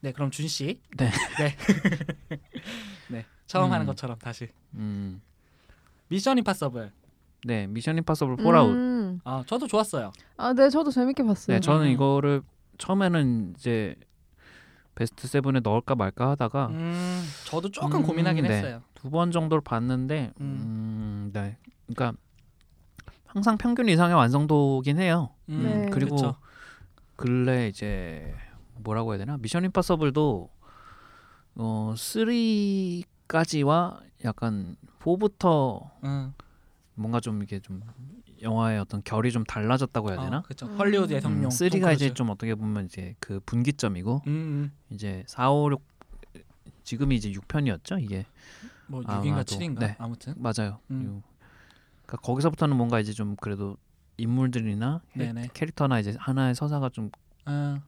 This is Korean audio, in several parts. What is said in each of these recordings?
네, 그럼 준 씨. 네. 네. 네. 처음 음. 하는 것처럼 다시. 음. 미션 임파서블. 네, 미션 임파서블 폴아웃. 음. 아, 저도 좋았어요. 아, 네, 저도 재밌게 봤어요. 네, 저는 음. 이거를 처음에는 이제 best seven에 넣을까 말까 하다가 음, 저도 조금 음, 고민하긴 네. 했어요. 두 번 정도를 봤는데 음, 네. 그러니까 항상 평균 이상의 완성도긴 해요. 음, 네. 그리고 그쵸. 근래 이제 뭐라고 해야 되나? 미션 임파서블도 어 3까지와 약간 4부터 음. 뭔가 좀 이게 좀 영화의 어떤 결이 좀 달라졌다고 해야 되나? 어, 그쵸. 음. 헐리우드 음, 여성용. 3가 이제 좀 어떻게 보면 이제 그 분기점이고 음, 음. 이제 4, 5, 6 지금이 이제 6편이었죠 이게 뭐 아마도, 6인가 7인가 네. 아무튼. 맞아요. 음. 요- 그러니까 거기서부터는 뭔가 이제 좀 그래도 인물들이나 캐- 네네. 캐릭터나 이제 하나의 서사가 좀 아,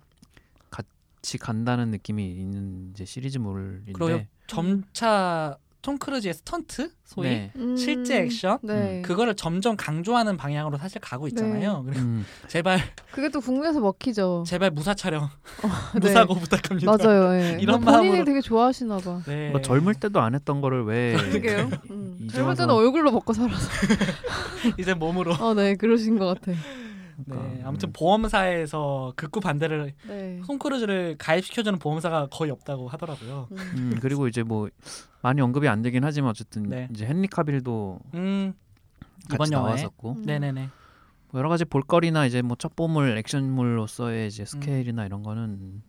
같이 간다는 느낌이 있는 이제 시리즈물인데 그리고 점차 톰 크루즈의 스턴트 소위 네. 음. 실제 액션 네. 그거를 점점 강조하는 방향으로 사실 가고 있잖아요. 그리고 음, 제발 그게 또 국내에서 먹히죠. 제발 무사 촬영 네. 무사고 부탁합니다. 맞아요. 예. 이런 뭐 본인이 마음으로- 되게 좋아하시나 봐. 네. 뭐 젊을 때도 안 했던 거를 왜 그러게요. 음. 젊을 때는 얼굴로 먹고 살아서. 이제 몸으로. 어, 네, 그러신 것 같아. 네. 그러니까, 아무튼 음. 보험사에서 극구 반대를 네. 톰 크루즈를 가입시켜주는 보험사가 거의 없다고 하더라고요. 음. 음, 그리고 이제 뭐 많이 언급이 안 되긴 하지만 어쨌든 네. 이제 헨리 카빌도 음 같이 이번 영화에 나왔었고 음. 네네네. 뭐 여러 가지 볼거리나 이제 뭐 첩보물 액션물로서의 음. 이제 스케일이나 이런 거는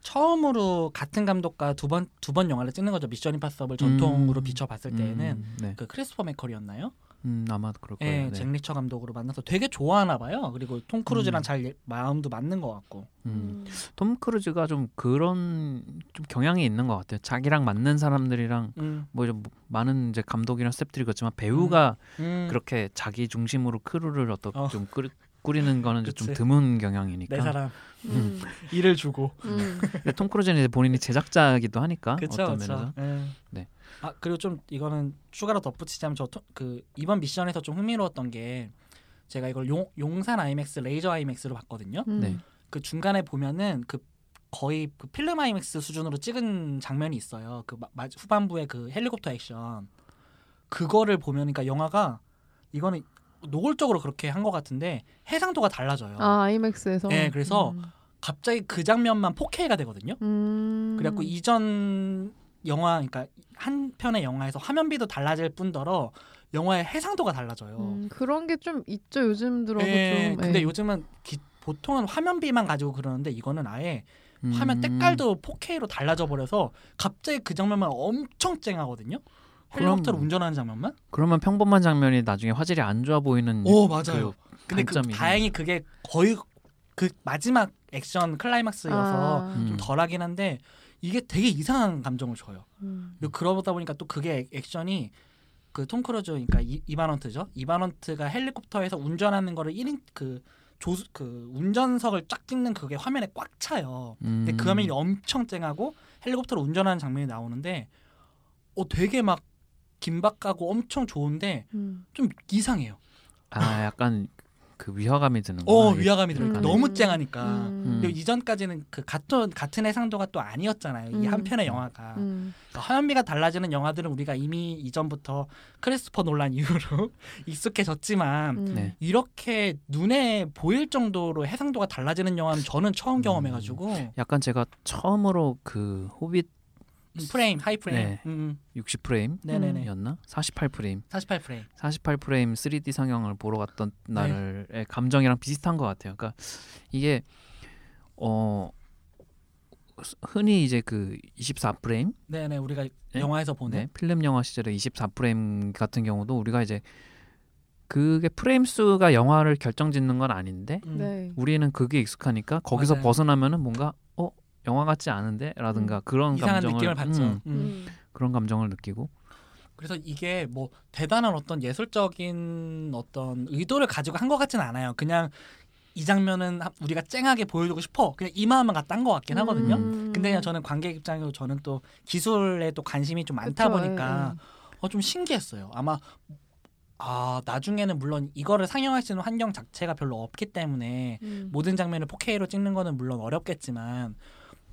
처음으로 같은 감독과 두 번 두 번 영화를 찍는 거죠. 미션 임파서블 전통으로 음. 비춰봤을 때에는 음, 네. 그 크리스토퍼 맥쿼리였나요? 음, 아마 그럴 예, 거예요. 네. 잭 리처 감독으로 만나서 되게 좋아하나 봐요. 그리고 톰 크루즈랑 음. 잘 예- 마음도 맞는 것 같고. 음. 톰 크루즈가 좀 그런 좀 경향이 있는 것 같아요. 자기랑 맞는 사람들이랑 음, 뭐 이제 뭐 많은 이제 감독이랑 스태프들이 그렇지만 배우가 음, 그렇게 자기 중심으로 crew를 어떤 어. 좀 꾸리, 꾸리는 거는 이제 좀 그치. 드문 경향이니까. 내 사람 음. 일을 주고. 음. 근데 톰 크루즈는 이제 본인이 제작자이기도 하니까 그렇죠, 어떤 그렇죠. 면에서. 예. 네. 아 그리고 좀 이거는 추가로 덧붙이자면 저 그 이번 미션에서 좀 흥미로웠던 게 제가 이걸 용, 용산 아이맥스 레이저 아이맥스로 봤거든요. 음. 네. 그 중간에 보면은 그 거의 그 필름 아이맥스 수준으로 찍은 장면이 있어요. 그 마, 마- 후반부에 그 헬리콥터 액션 그거를 보면 그러니까 영화가 이거는 노골적으로 그렇게 한 것 같은데 해상도가 달라져요. 아, 아이맥스에서. 네, 그래서 음. 갑자기 그 장면만 4K가 되거든요. 음. 그래갖고 이전 영화 그러니까 한 편의 영화에서 화면비도 달라질 뿐더러 영화의 해상도가 달라져요. 음, 그런 게 좀 있죠. 요즘 들어서 예, 좀. 근데 예. 요즘은 기- 보통은 화면비만 가지고 그러는데 이거는 아예 화면 음. 때깔도 4K로 달라져 버려서 갑자기 그 장면만 엄청 쨍하거든요. 헬리콥터를 그럼- 운전하는 장면만? 그러면 평범한 장면이 나중에 화질이 안 좋아 보이는 오 맞아요. 근데 그 다행히 그게 거의 그 마지막 액션 클라이막스여서 아. 음. 좀 덜하긴 한데 이게 되게 이상한 감정을 줘요. 음. 그리고 그러다 보니까 또 그게 액- 액션이 그톰 크루즈 그러니까 이, 이단 헌트죠. 이단 헌트가 헬리콥터에서 운전하는 거를 1인 그 조수 그 운전석을 쫙 찍는 그게 화면에 꽉 차요. 근데 그 음. 화면이 엄청 쨍하고 헬리콥터로 운전하는 장면이 나오는데 어 되게 막 긴박하고 엄청 좋은데 음. 좀 이상해요. 아 약간 그 위화감이 드는 어 거야. 위화감이 들으니까 음. 너무 쨍하니까. 음. 그리고 이전까지는 그 같은 같은 해상도가 또 아니었잖아요. 이 음. 한 편의 영화가. 음. 그러니까 화면비가 달라지는 영화들은 우리가 이미 이전부터 크리스토퍼 놀란 이후로 익숙해졌지만 음. 네. 이렇게 눈에 보일 정도로 해상도가 달라지는 영화는 저는 처음 음. 경험해가지고 약간 제가 처음으로 그 호빗 음, 프레임 high frame 네. 음, 60 프레임이었나? 네네네 48 프레임. 48 프레임 48 프레임 3D 상영을 보러 갔던 네. 날의 감정이랑 비슷한 것 같아요. 그러니까 이게 어 흔히 이제 그 24 프레임 네네 우리가 네? 영화에서 보는 네, 필름 영화 시절에 24 프레임 같은 경우도 우리가 이제 그게 프레임 수가 영화를 결정짓는 건 아닌데 음, 네. 우리는 그게 익숙하니까 거기서 맞아요. 벗어나면은 뭔가 어 영화 같지 않은데라든가 그런 이상한 감정을 느낌을 받죠. 음, 음. 음. 그런 감정을 느끼고 그래서 이게 뭐 대단한 어떤 예술적인 어떤 의도를 가지고 한 것 같지는 않아요. 그냥 이 장면은 하- 우리가 쨍하게 보여주고 싶어. 그냥 이 마음만 갖다 한것 같긴 하거든요. 음. 근데 그냥 저는 관객 입장으로 저는 또 기술에 또 관심이 좀 많다 그쵸, 보니까 예, 어, 좀 신기했어요. 아마 아 나중에는 물론 이거를 상영할 수 있는 환경 자체가 별로 없기 때문에 예. 음. 모든 장면을 4K로 찍는 거는 물론 어렵겠지만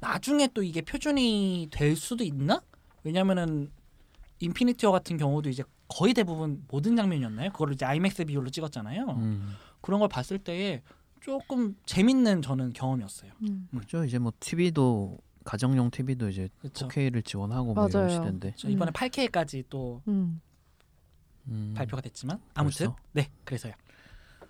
나중에 또 이게 표준이 될 수도 있나? 왜냐면은 인피니티 워 같은 경우도 이제 거의 대부분 모든 장면이었나요? 그거를 이제 아이맥스 비율로 찍었잖아요. 음. 그런 걸 봤을 때에 조금 재밌는 저는 경험이었어요. 음. 그죠 이제 뭐 TV도 가정용 TV도 이제 그렇죠. 4K를 지원하고 뭐 이런 맞아요. 시대인데 저 이번에 음. 8K까지 또 음. 음. 발표가 됐지만 아무튼 벌써? 네 그래서요.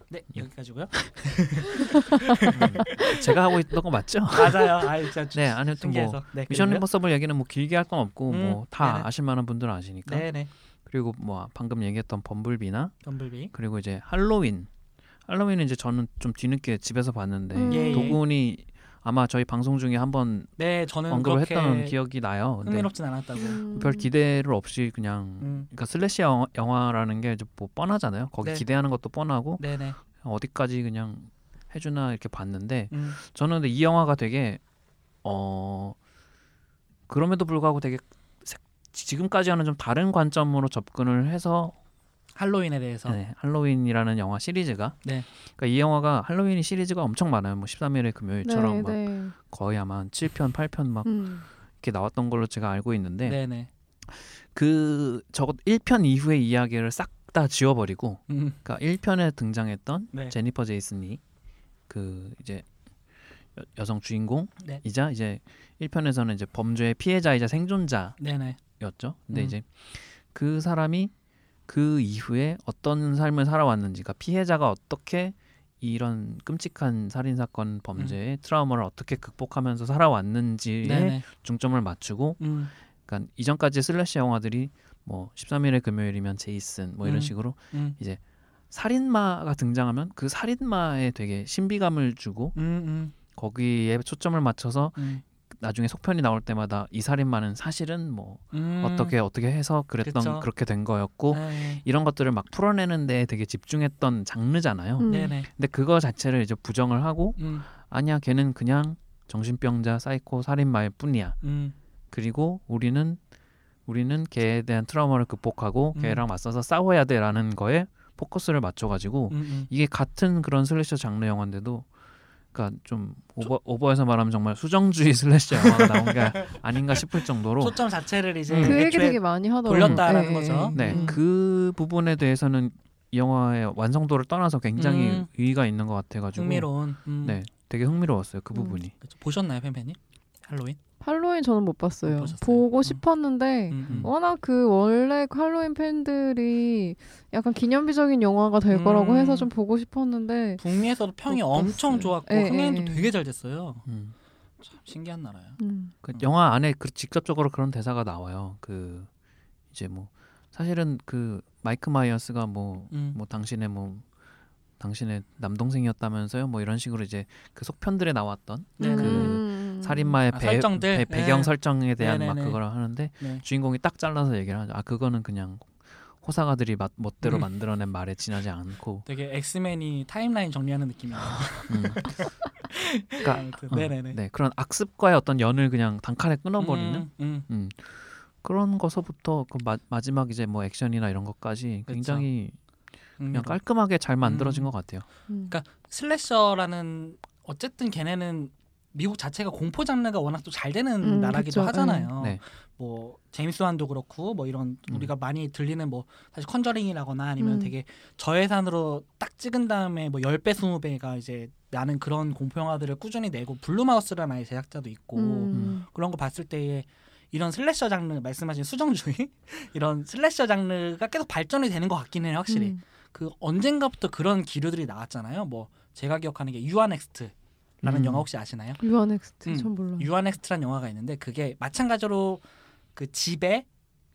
네 여기까지고요. 제가 하고 있던 거 맞죠? 맞아요. 아 진짜 네, 아무튼 뭐. 네, 미션? 임퍼서블 얘기는 뭐 길게 할 건 없고 음, 뭐다 네네. 아실 만한 분들은 아시니까 네네 그리고 뭐 방금 얘기했던 범블비나 덤블비. 그리고 이제 할로윈 할로윈은 이제 저는 좀 뒤늦게 집에서 봤는데 음. 예, 예. 도군이 아마 저희 방송 중에 한번 네 저는 언급을 했던 기억이 나요. 근데 흥미롭진 않았다고. 음. 별 기대를 없이 그냥 음. 그러니까 slasher 영화, 영화라는 게 뭐 뻔하잖아요. 거기 네. 기대하는 것도 뻔하고 네네. 어디까지 그냥 해주나 이렇게 봤는데 음. 저는 근데 이 영화가 되게 어 그럼에도 불구하고 되게 색- 지금까지와는 좀 다른 관점으로 접근을 해서 할로윈에 대해서. 네, 할로윈이라는 영화 시리즈가 네. 그러니까 이 영화가 할로윈 시리즈가 엄청 많아요. 뭐 13일의 금요일처럼 네, 막 네. 거의 아마 한 7편, 8편 막 음. 이렇게 나왔던 걸로 제가 알고 있는데 네 네. 그 적어도 1편 이후의 이야기를 싹 다 지워버리고 음. 그러니까 1편에 등장했던 네. 제니퍼 제이슨이 그 이제 여, 여성 주인공이자 네. 이제 1편에서는 이제 범죄의 피해자이자 생존자였죠. 네네. 근데 음. 이제 그 사람이 그 이후에 어떤 삶을 살아왔는지, 그러니까 피해자가 어떻게 이런 끔찍한 살인 사건 범죄의 트라우마를 어떻게 극복하면서 살아왔는지에 음. 네네. 중점을 맞추고, 음. 그러니까 이전까지 슬래시 영화들이 뭐 13일의 금요일이면 제이슨 뭐 이런 음. 식으로 음. 살인마가 등장하면 그 살인마에 되게 신비감을 주고 음. 음. 거기에 초점을 맞춰서 음. 나중에 속편이 나올 때마다 이 살인마는 사실은 뭐 음. 어떻게 어떻게 해서 그랬던 그쵸. 그렇게 된 거였고 네. 이런 것들을 막 풀어내는데 되게 집중했던 장르잖아요. 음. 네네. 근데 그거 자체를 이제 부정을 하고 음. 아니야 걔는 그냥 정신병자 사이코 살인마일 뿐이야. 음. 그리고 우리는 우리는 걔에 대한 트라우마를 극복하고 음. 걔랑 맞서서 싸워야 돼라는 거에 포커스를 맞춰가지고 음. 음. 이게 같은 그런 slasher 장르 영화인데도 그러니까 좀 오버 오버해서 말하면 정말 수정주의 slasher 영화가 나온 게 아닌가 싶을 정도로 초점 자체를 이제 음. 그 얘기 되게 많이 하더라고요. 돌렸다라는 네, 거죠. 네, 음. 그 부분에 대해서는 이 영화의 완성도를 떠나서 굉장히 음. 의의가 있는 것 같아가지고 흥미로운. 음. 네, 되게 흥미로웠어요 그 음. 부분이. 그쵸. 보셨나요, 팬팬님? 할로윈? 할로윈 저는 못 봤어요. 못? 보고 음. 싶었는데 음. 음. 워낙 그 원래 할로윈 팬들이 약간 기념비적인 영화가 될 거라고 음. 해서 좀 보고 싶었는데 북미에서도 평이 못 엄청 봤어요. 좋았고 예, 흥행도 예, 예. 되게 잘 됐어요. 음. 참 신기한 나라야. 음. 그 음. 영화 안에 그 직접적으로 그런 대사가 나와요. 그 이제 뭐 사실은 그 마이클 마이어스가 뭐뭐 음. 당신의 뭐 당신의 남동생이었다면서요. 뭐 이런 식으로 이제 그 속편들에 나왔던 네, 그 음. 살인마의 아, 배? 배, 배경 네. 설정에 대한 막 네네네. 그걸 하는데 네. 주인공이 딱 잘라서 얘기를 하죠. 아 그거는 그냥 호사가들이 맛, 멋대로 음. 만들어낸 말에 지나지 않고 되게 엑스맨이 타임라인 정리하는 느낌이야. 음. 그러니까 아무튼 어, 네네네. 네 그런 악습과의 어떤 연을 그냥 단칼에 끊어버리는 음, 음. 음. 그런 거서부터 그 마, 마지막 이제 뭐 액션이나 이런 것까지 그쵸. 굉장히 그냥 흥미로워. 깔끔하게 잘 만들어진 음. 것 같아요. 음. 그러니까 slasher라는 어쨌든 걔네는 미국 자체가 공포 장르가 워낙 또 잘 되는 음, 나라기도 그쵸. 하잖아요. 네. 뭐 제임스 완도 그렇고 뭐 이런 음. 우리가 많이 들리는 뭐 사실 컨저링이라거나 아니면 음. 되게 저예산으로 딱 찍은 다음에 뭐 10배 20배가 이제 나는 그런 공포 영화들을 꾸준히 내고 블룸하우스라는 아예 제작자도 있고 음. 그런 거 봤을 때에 이런 slasher 장르 말씀하신 수정주의 이런 slasher 장르가 계속 발전이 되는 것 같긴 해요 확실히 음. 그 언젠가부터 그런 기류들이 나왔잖아요 뭐 제가 기억하는 게 유아넥스트 라는 음. 영화 혹시 아시나요? 유아넥스트 음. 전 몰라. 유아넥스트라는 영화가 있는데 그게 마찬가지로 그 집에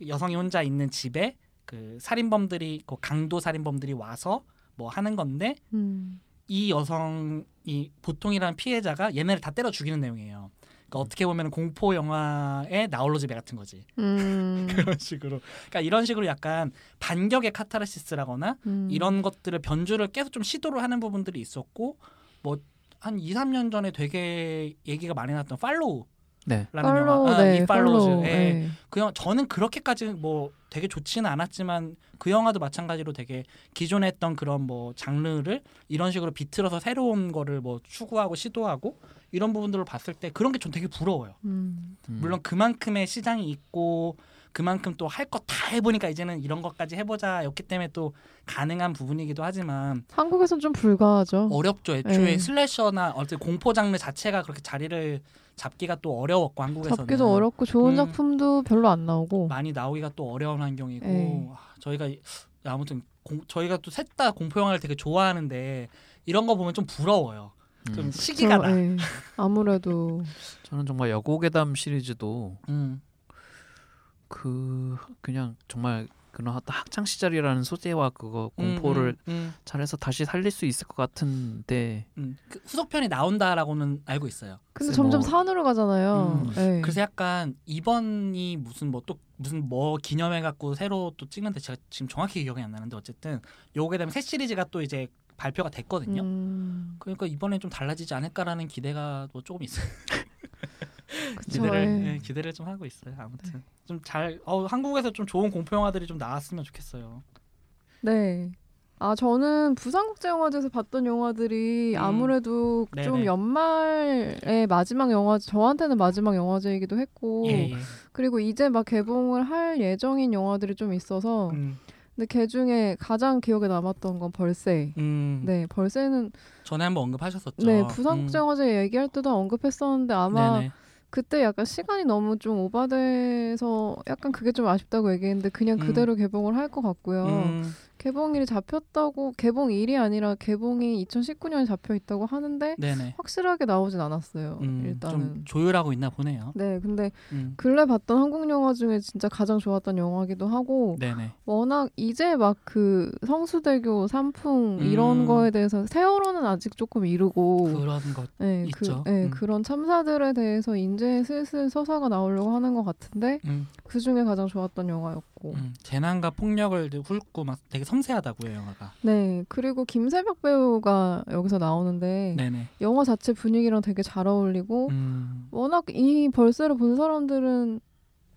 여성이 혼자 있는 집에 그 살인범들이 그 강도 살인범들이 와서 뭐 하는 건데 음. 이 여성이 보통이라는 피해자가 얘네를 다 때려 죽이는 내용이에요. 그러니까 어떻게 보면 공포 영화의 나홀로 집에 같은 거지. 음. 그런 식으로. 그러니까 이런 식으로 약간 반격의 카타르시스라거나 음. 이런 것들을 변주를 계속 좀 시도를 하는 부분들이 있었고 뭐 한 2, 3년 전에 되게 얘기가 많이 나왔던 팔로우라는 네. 팔로우 영화. 아, 네, 이 팔로우즈. 팔로우. 예. 네. 그 영화 저는 그렇게까지 뭐 되게 좋지는 않았지만 그 영화도 마찬가지로 되게 기존에 했던 그런 뭐 장르를 이런 식으로 비틀어서 새로운 거를 뭐 추구하고 시도하고 이런 부분들을 봤을 때 그런 게전 되게 부러워요. 음. 음. 물론 그만큼의 시장이 있고 그만큼 또할거다 해보니까 이제는 이런 것까지 해보자였기 때문에 또 가능한 부분이기도 하지만 한국에선 좀 불가하죠. 어렵죠. 애초에 네. 슬래셔나 어떤 공포 장르 자체가 그렇게 자리를 잡기가 또 어려웠고 한국에서는 잡기도 어렵고 좋은 음. 작품도 별로 안 나오고. 많이 나오기가 또 어려운 환경이고 네. 아, 저희가 이- 아무튼 공- 저희가 또 셋 다 공포 영화를 되게 좋아하는데 이런 거 보면 좀 부러워요. 좀 음. 시기가 저, 나. 예. 아무래도 저는 정말 여고괴담 시리즈도 음. 그 그냥 정말 그런 어떤 학창 시절이라는 소재와 그거 공포를 음, 음, 잘해서 다시 살릴 수 있을 것 같은데 음. 그 후속편이 나온다라고는 알고 있어요. 근데 점점 뭐- 산으로 가잖아요. 음. 예. 그래서 약간 이번이 무슨 뭐 또 무슨 뭐 기념해 갖고 새로 또 찍는데 제가 지금 정확히 기억이 안 나는데 어쨌든 요게 되면 새 시리즈가 또 이제 발표가 됐거든요. 음, 그러니까 이번에 좀 달라지지 않을까라는 기대가 뭐 조금 있어요. 그쵸. 기대를 예. 예, 기대를 좀 하고 있어요. 아무튼 좀잘 어, 한국에서 좀 좋은 공포 영화들이 좀 나왔으면 좋겠어요. 네. 아 저는 부산국제영화제에서 봤던 영화들이 음. 아무래도 네네. 좀 연말의 마지막 영화 저한테는 마지막 영화제이기도 했고 예, 예. 그리고 이제 막 개봉을 할 예정인 영화들이 좀 있어서 음, 근데 그 중에 가장 기억에 남았던 건 벌새. 음, 네, 벌새는 전에 한번 언급하셨었죠. 네 부산 국제영화제 얘기할 때도 언급했었는데 음, 아마 네네. 그때 약간 시간이 너무 좀 오바돼서 약간 그게 좀 아쉽다고 얘기했는데 그냥 음. 그대로 개봉을 할 것 같고요. 음, 개봉일이 잡혔다고 개봉일이 아니라 개봉이 2019년에 잡혀 있다고 하는데 네네. 확실하게 나오진 않았어요. 음, 일단은. 좀 조율하고 있나 보네요. 네, 근데 음, 근래 봤던 한국 영화 중에 진짜 가장 좋았던 영화기도 하고 네네. 워낙 이제 막 그 성수대교 삼풍 이런 음. 거에 대해서 세월호는 아직 조금 이르고 그런 것. 네, 있죠. 그, 네, 음. 그런 참사들에 대해서 이제 슬슬 서사가 나오려고 하는 것 같은데 음, 그 중에 가장 좋았던 영화였고 음, 재난과 폭력을 훑고 막 되게 섬세하다고 요 영화가. 네 그리고 김세벽 배우가 여기서 나오는데 네네. 영화 자체 분위기랑 되게 잘 어울리고 음, 워낙 이 벌새를 본 사람들은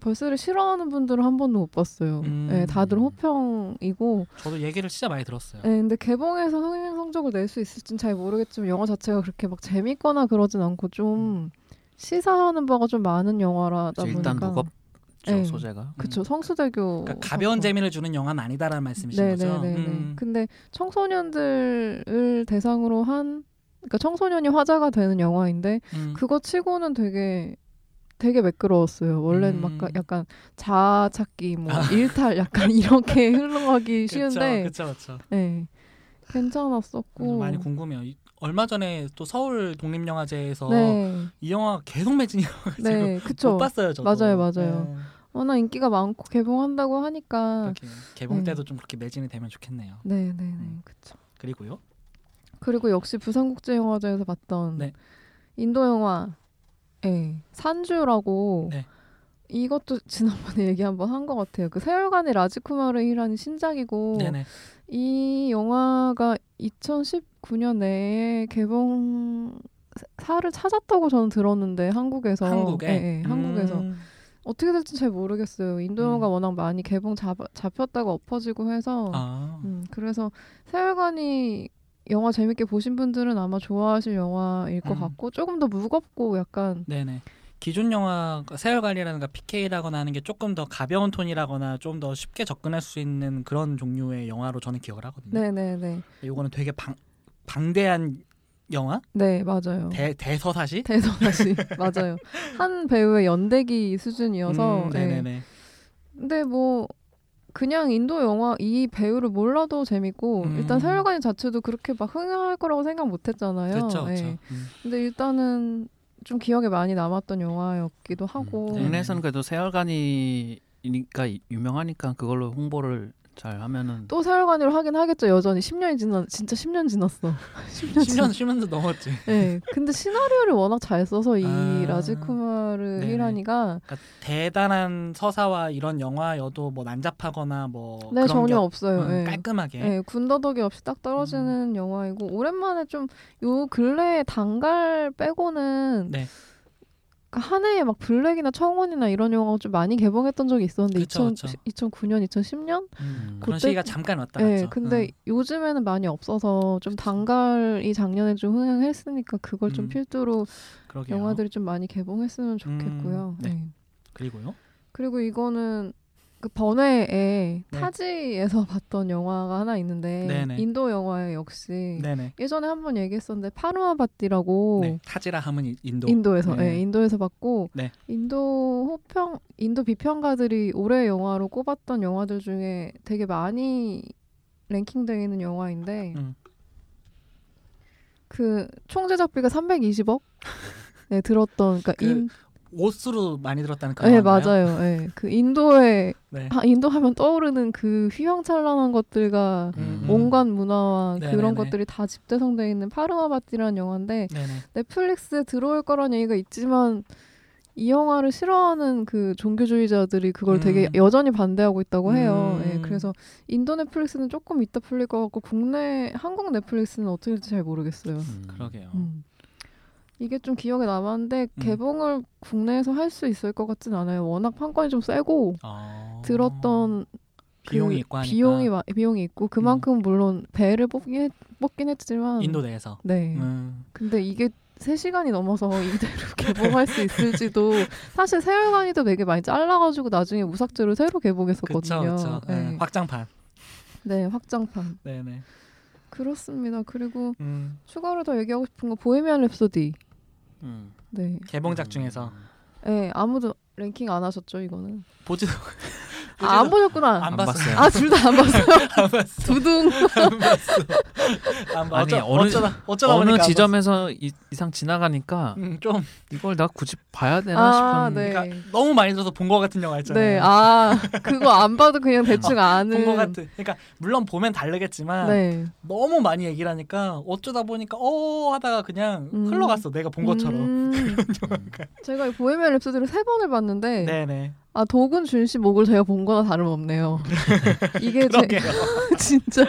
벌새를 싫어하는 분들은 한 번도 못 봤어요. 음. 네, 다들 호평이고 저도 얘기를 진짜 많이 들었어요. 네, 근데 개봉해서 흥행 성적을 낼 수 있을진 잘 모르겠지만 영화 자체가 그렇게 막 재밌거나 그러진 않고 좀 시사하는 바가 좀 많은 영화라다 보니까 일단 무겁 죠 네. 소재가 그쵸 성수대교 그러니까 가벼운 재미를 주는 영화는 아니다라는 말씀이신 거죠. 네네네. 음, 근데 청소년들을 대상으로 한 그러니까 청소년이 화자가 되는 영화인데 음, 그거 치고는 되게 되게 매끄러웠어요. 원래는 음. 막 약간 자아 찾기 뭐 일탈 약간 이렇게 흘러가기 쉬운데 그렇죠, 그렇죠. 네. 괜찮았었고 많이 궁금해요. 이- 얼마 전에 또 서울 독립영화제에서 네. 이 영화 계속 매진이어가지고 네, 못 그쵸. 봤어요. 저도. 맞아요, 맞아요. 네, 워낙 인기가 많고 개봉한다고 하니까 개봉 네. 때도 좀 그렇게 매진이 되면 좋겠네요. 네, 네, 네, 음. 그쵸. 그리고요. 그리고 역시 부산국제영화제에서 봤던 네. 인도 영화, 예, 산주라고 네. 이것도 지난번에 얘기 한번 한 것 같아요. 그 세월간의 라지쿠마르이라는 신작이고 네네. 이 영화가 2019년 내에 개봉 사를 찾았다고 저는 들었는데 한국에서 한국에. 예, 예, 한국에서 음, 어떻게 될지 잘 모르겠어요. 인도 음. 영화가 워낙 많이 개봉 잡, 잡혔다가 엎어지고 해서 아, 음, 그래서 세월간이 영화 재밌게 보신 분들은 아마 좋아하실 영화일 것 음. 같고 조금 더 무겁고 약간 네네. 기존 영화 세월간이라든가 PK라거나 하는 게 조금 더 가벼운 톤이라거나 좀 더 쉽게 접근할 수 있는 그런 종류의 영화로 저는 기억을 하거든요. 네네네 이거는 되게 방, 방대한 영화? 네 맞아요 대, 대서사시? 대선하시 맞아요 한 배우의 연대기 수준이어서 음, 네. 네네 네. 근데 뭐 그냥 인도 영화 이 배우를 몰라도 재밌고 음. 일단 세월간이 자체도 그렇게 막 흥행할 거라고 생각 못했잖아요. 그렇죠, 네. 그렇죠. 음. 근데 일단은 좀 기억에 많이 남았던 영화였기도 하고 네. 국내에서는 그래도 세월간이니까 유명하니까 그걸로 홍보를 잘 하면은 또 세월간으로 하긴 하겠죠 여전히 10년이 지나 진짜 10년 지났어 10년 10년 쉬면서 넘었지. 네 근데 시나리오를 워낙 잘 써서 이 아, 라지쿠마르 네네. 히라니가 그러니까 대단한 서사와 이런 영화여도 뭐 난잡하거나 뭐네 그런 전혀 게 없- 없어요 음, 네. 깔끔하게. 네, 군더더기 없이 딱 떨어지는 영화이고 오랜만에 좀 요 근래에 단갈 빼고는 네. 한 해에 막 블랙이나 청혼이나 이런 영화가 좀 많이 개봉했던 적이 있었는데 그쵸, 2000, 그쵸. 2009년, 2010년? 음, 음. 그런 시기가 잠깐 왔다 네, 갔죠. 근데 음. 요즘에는 많이 없어서 좀 단갈이 작년에 좀 흥행했으니까 그걸 좀 음. 필두로 그러게요. 영화들이 좀 많이 개봉했으면 좋겠고요. 음, 네. 네. 그리고요. 그리고 이거는 그 번외에 네. 타지에서 봤던 영화가 하나 있는데 네네. 인도 영화에 역시 네네. 예전에 한 번 얘기했었는데 파누아바띠라고 네. 타지라 하면 이- 인도. 인도에서 네. 네. 인도에서 봤고 네. 인도 호평 인도 비평가들이 올해 영화로 꼽았던 영화들 중에 되게 많이 랭킹되어 있는 영화인데 음. 그 총 제작비가 320억 네 들었던 그러니까 그 인 옷으로 많이 들었다는 그네 영화인가요? 맞아요 네. 그 인도에 네. 아, 인도 하면 떠오르는 그 휘황찬란한 것들과 음. 온갖 문화와 네네네. 그런 것들이 다 집대성되어 있는 파르마바띠라는 영화인데 네네. 넷플릭스에 들어올 거란 얘기가 있지만 이 영화를 싫어하는 그 종교주의자들이 그걸 되게 음. 여전히 반대하고 있다고 해요. 음. 예, 그래서 인도 넷플릭스는 조금 이따 풀릴 것 같고 국내 한국 넷플릭스는 어떻게 될지 잘 모르겠어요. 음. 그러게요. 음. 이게 좀 기억에 남았는데 음. 개봉을 국내에서 할 수 있을 것 같진 않아요. 워낙 판권이 좀 세고 어... 들었던 비용이 그 있고 하니까 비용이 마- 비용이 있고 그만큼 물론 배를 뽑긴 했, 뽑긴 했지만 인도 내에서. 네. 음. 근데 이게 3시간이 넘어서 이대로 개봉할 수 있을지도 사실 세월간이도 되게 많이 잘라가지고 나중에 무삭제로 새로 그쵸 개봉했었거든요. 그쵸. 네. 네. 확장판. 네, 확장판. 네네. 그렇습니다. 그리고 음. 추가로 더 얘기하고 싶은 건 보헤미안 랩소디. 음. 네. 개봉작 중에서 네, 아무도 랭킹 안 하셨죠, 이거는. 보지도 아, 안 보셨구나. 안안 봤어요. 아, 둘 다 안 봤어요. 안 봤어. 두둥. 안 봤어. 안 봤어. 아니, 어쩌, 어느- 어쩌다 어쩌다 어느 지점에서 이, 이상 지나가니까. 음, 좀 이걸 나 굳이 봐야 되나 아, 싶은 네. 그러니까 너무 많이 들어서 본것 같은 영화 있잖아요. 네, 아, 그거 안 봐도 그냥 대충 아는. 본것 같은. 그러니까 물론 보면 다르겠지만 네. 너무 많이 얘기를 하니까 어쩌다 보니까 어 하다가 그냥 음. 흘러갔어. 내가 본 것처럼. 음. 제가 이 보헤미안 랩소디를 세 번을 봤는데 네네. 아 도군 준씨 몫을 제가 본 거나 다름없네요. 이게 제. 진짜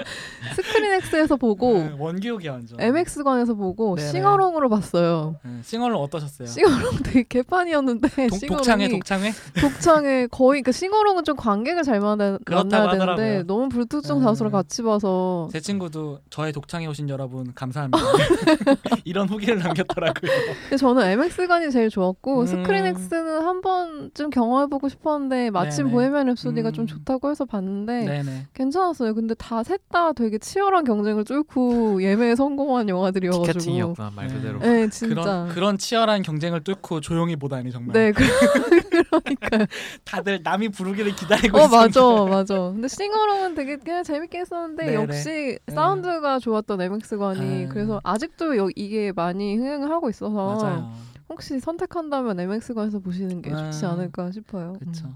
스크린X에서 보고 네, 원기옥이 완전. MX관에서 보고 네네. sing-along으로 봤어요. 네, 싱어는 어떠셨어요? 싱어롱 되게 개판이었는데 동, sing-along이 독창회 독창회? 독창에 거의 그러니까 싱어롱은 좀 관객을 잘 만나, 만나야 되는데 하더라고요. 너무 불특정 음. 다수를 같이 봐서 제 친구도 저의 독창에 오신 여러분 감사합니다. 이런 후기를 남겼더라고요. 근데 저는 MX관이 제일 좋았고 음. 스크린X는 한 번쯤 경험해보고 싶었는데 마침 네네. 보헤미안 랩소디가 음. 좀 좋다고 해서 봤는데 네네. 괜찮았어요. 근데 다 셋 다 되게 치열한 경쟁을 뚫고 예매에 성공한 영화들이어가지고. 티켓팅이었구나 말 네. 그대로. 네, 진짜. 그런 그런 치열한 경쟁을 뚫고 조용히 보다니 정말. 네, 그, 그러니까. 다들 남이 부르기를 기다리고 어. 맞아, 맞아. 근데 싱어롱은 되게 그냥 재밌게 했었는데 네네. 역시 네. 사운드가 좋았던 MX관이 네. 그래서 아직도 여, 이게 많이 흥행을 하고 있어서 맞아요. 혹시 선택한다면 MX관에서 보시는 게 좋지 아, 않을까 싶어요. 그렇죠. 음.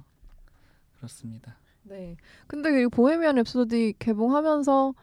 그렇습니다. 네. 근데 그리고 보헤미안 랩소디 개봉하면서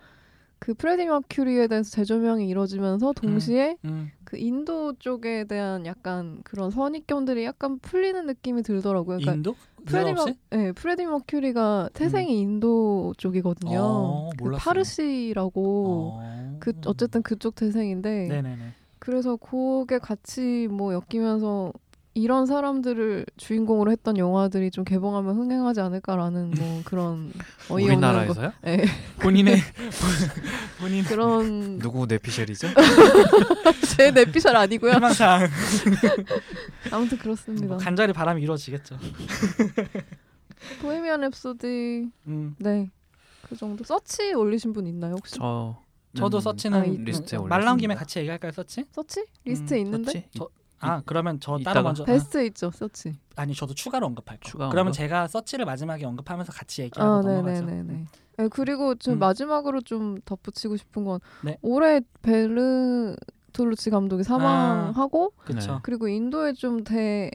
그 프레디 머큐리에 대해서 재조명이 이루어지면서 동시에 음. 그 인도 쪽에 대한 약간 그런 선입견들이 약간 풀리는 느낌이 들더라고요. 그러니까 인도? 프레디? 머, 네, 프레디 머큐리가 태생이 인도 쪽이거든요. 어, 그 몰랐어요. 파르시라고 어. 그 어쨌든 그쪽 태생인데 네네네. 그래서 그게 같이 뭐 엮이면서 이런 사람들을 주인공으로 했던 영화들이 좀 개봉하면 흥행하지 않을까라는 뭐 그런 어이없는 거. 우리나라에서요? 네, 본인의 본인 그런 누구 내피셜이죠? 제 내피셜 아니고요. 희망상 아무튼 그렇습니다. 뭐 간절히 바람이 이루어지겠죠. 보헤미안 랩소디 음. 네. 그 정도 서치 올리신 분 있나요 혹시? 저 저도 음, 서치는 아, 이- 리스트에 말 나온 김에. 같이 얘기할까요, 서치? 서치 리스트에 음, 있는데 서치? 저- 아 그러면 저 따로 이따가? 먼저 아, 베스트 있죠 서치. 아니 저도 추가로 언급할게요. 추가 그러면 언급? 제가 서치를 마지막에 언급하면서 같이 얘기하고 아 넘어가죠. 네네네네. 네, 그리고 저 음. 마지막으로 좀 덧붙이고 싶은 건 네. 올해 베르 톨루치 감독이 사망하고 그렇죠. 네. 그리고 인도에 좀 대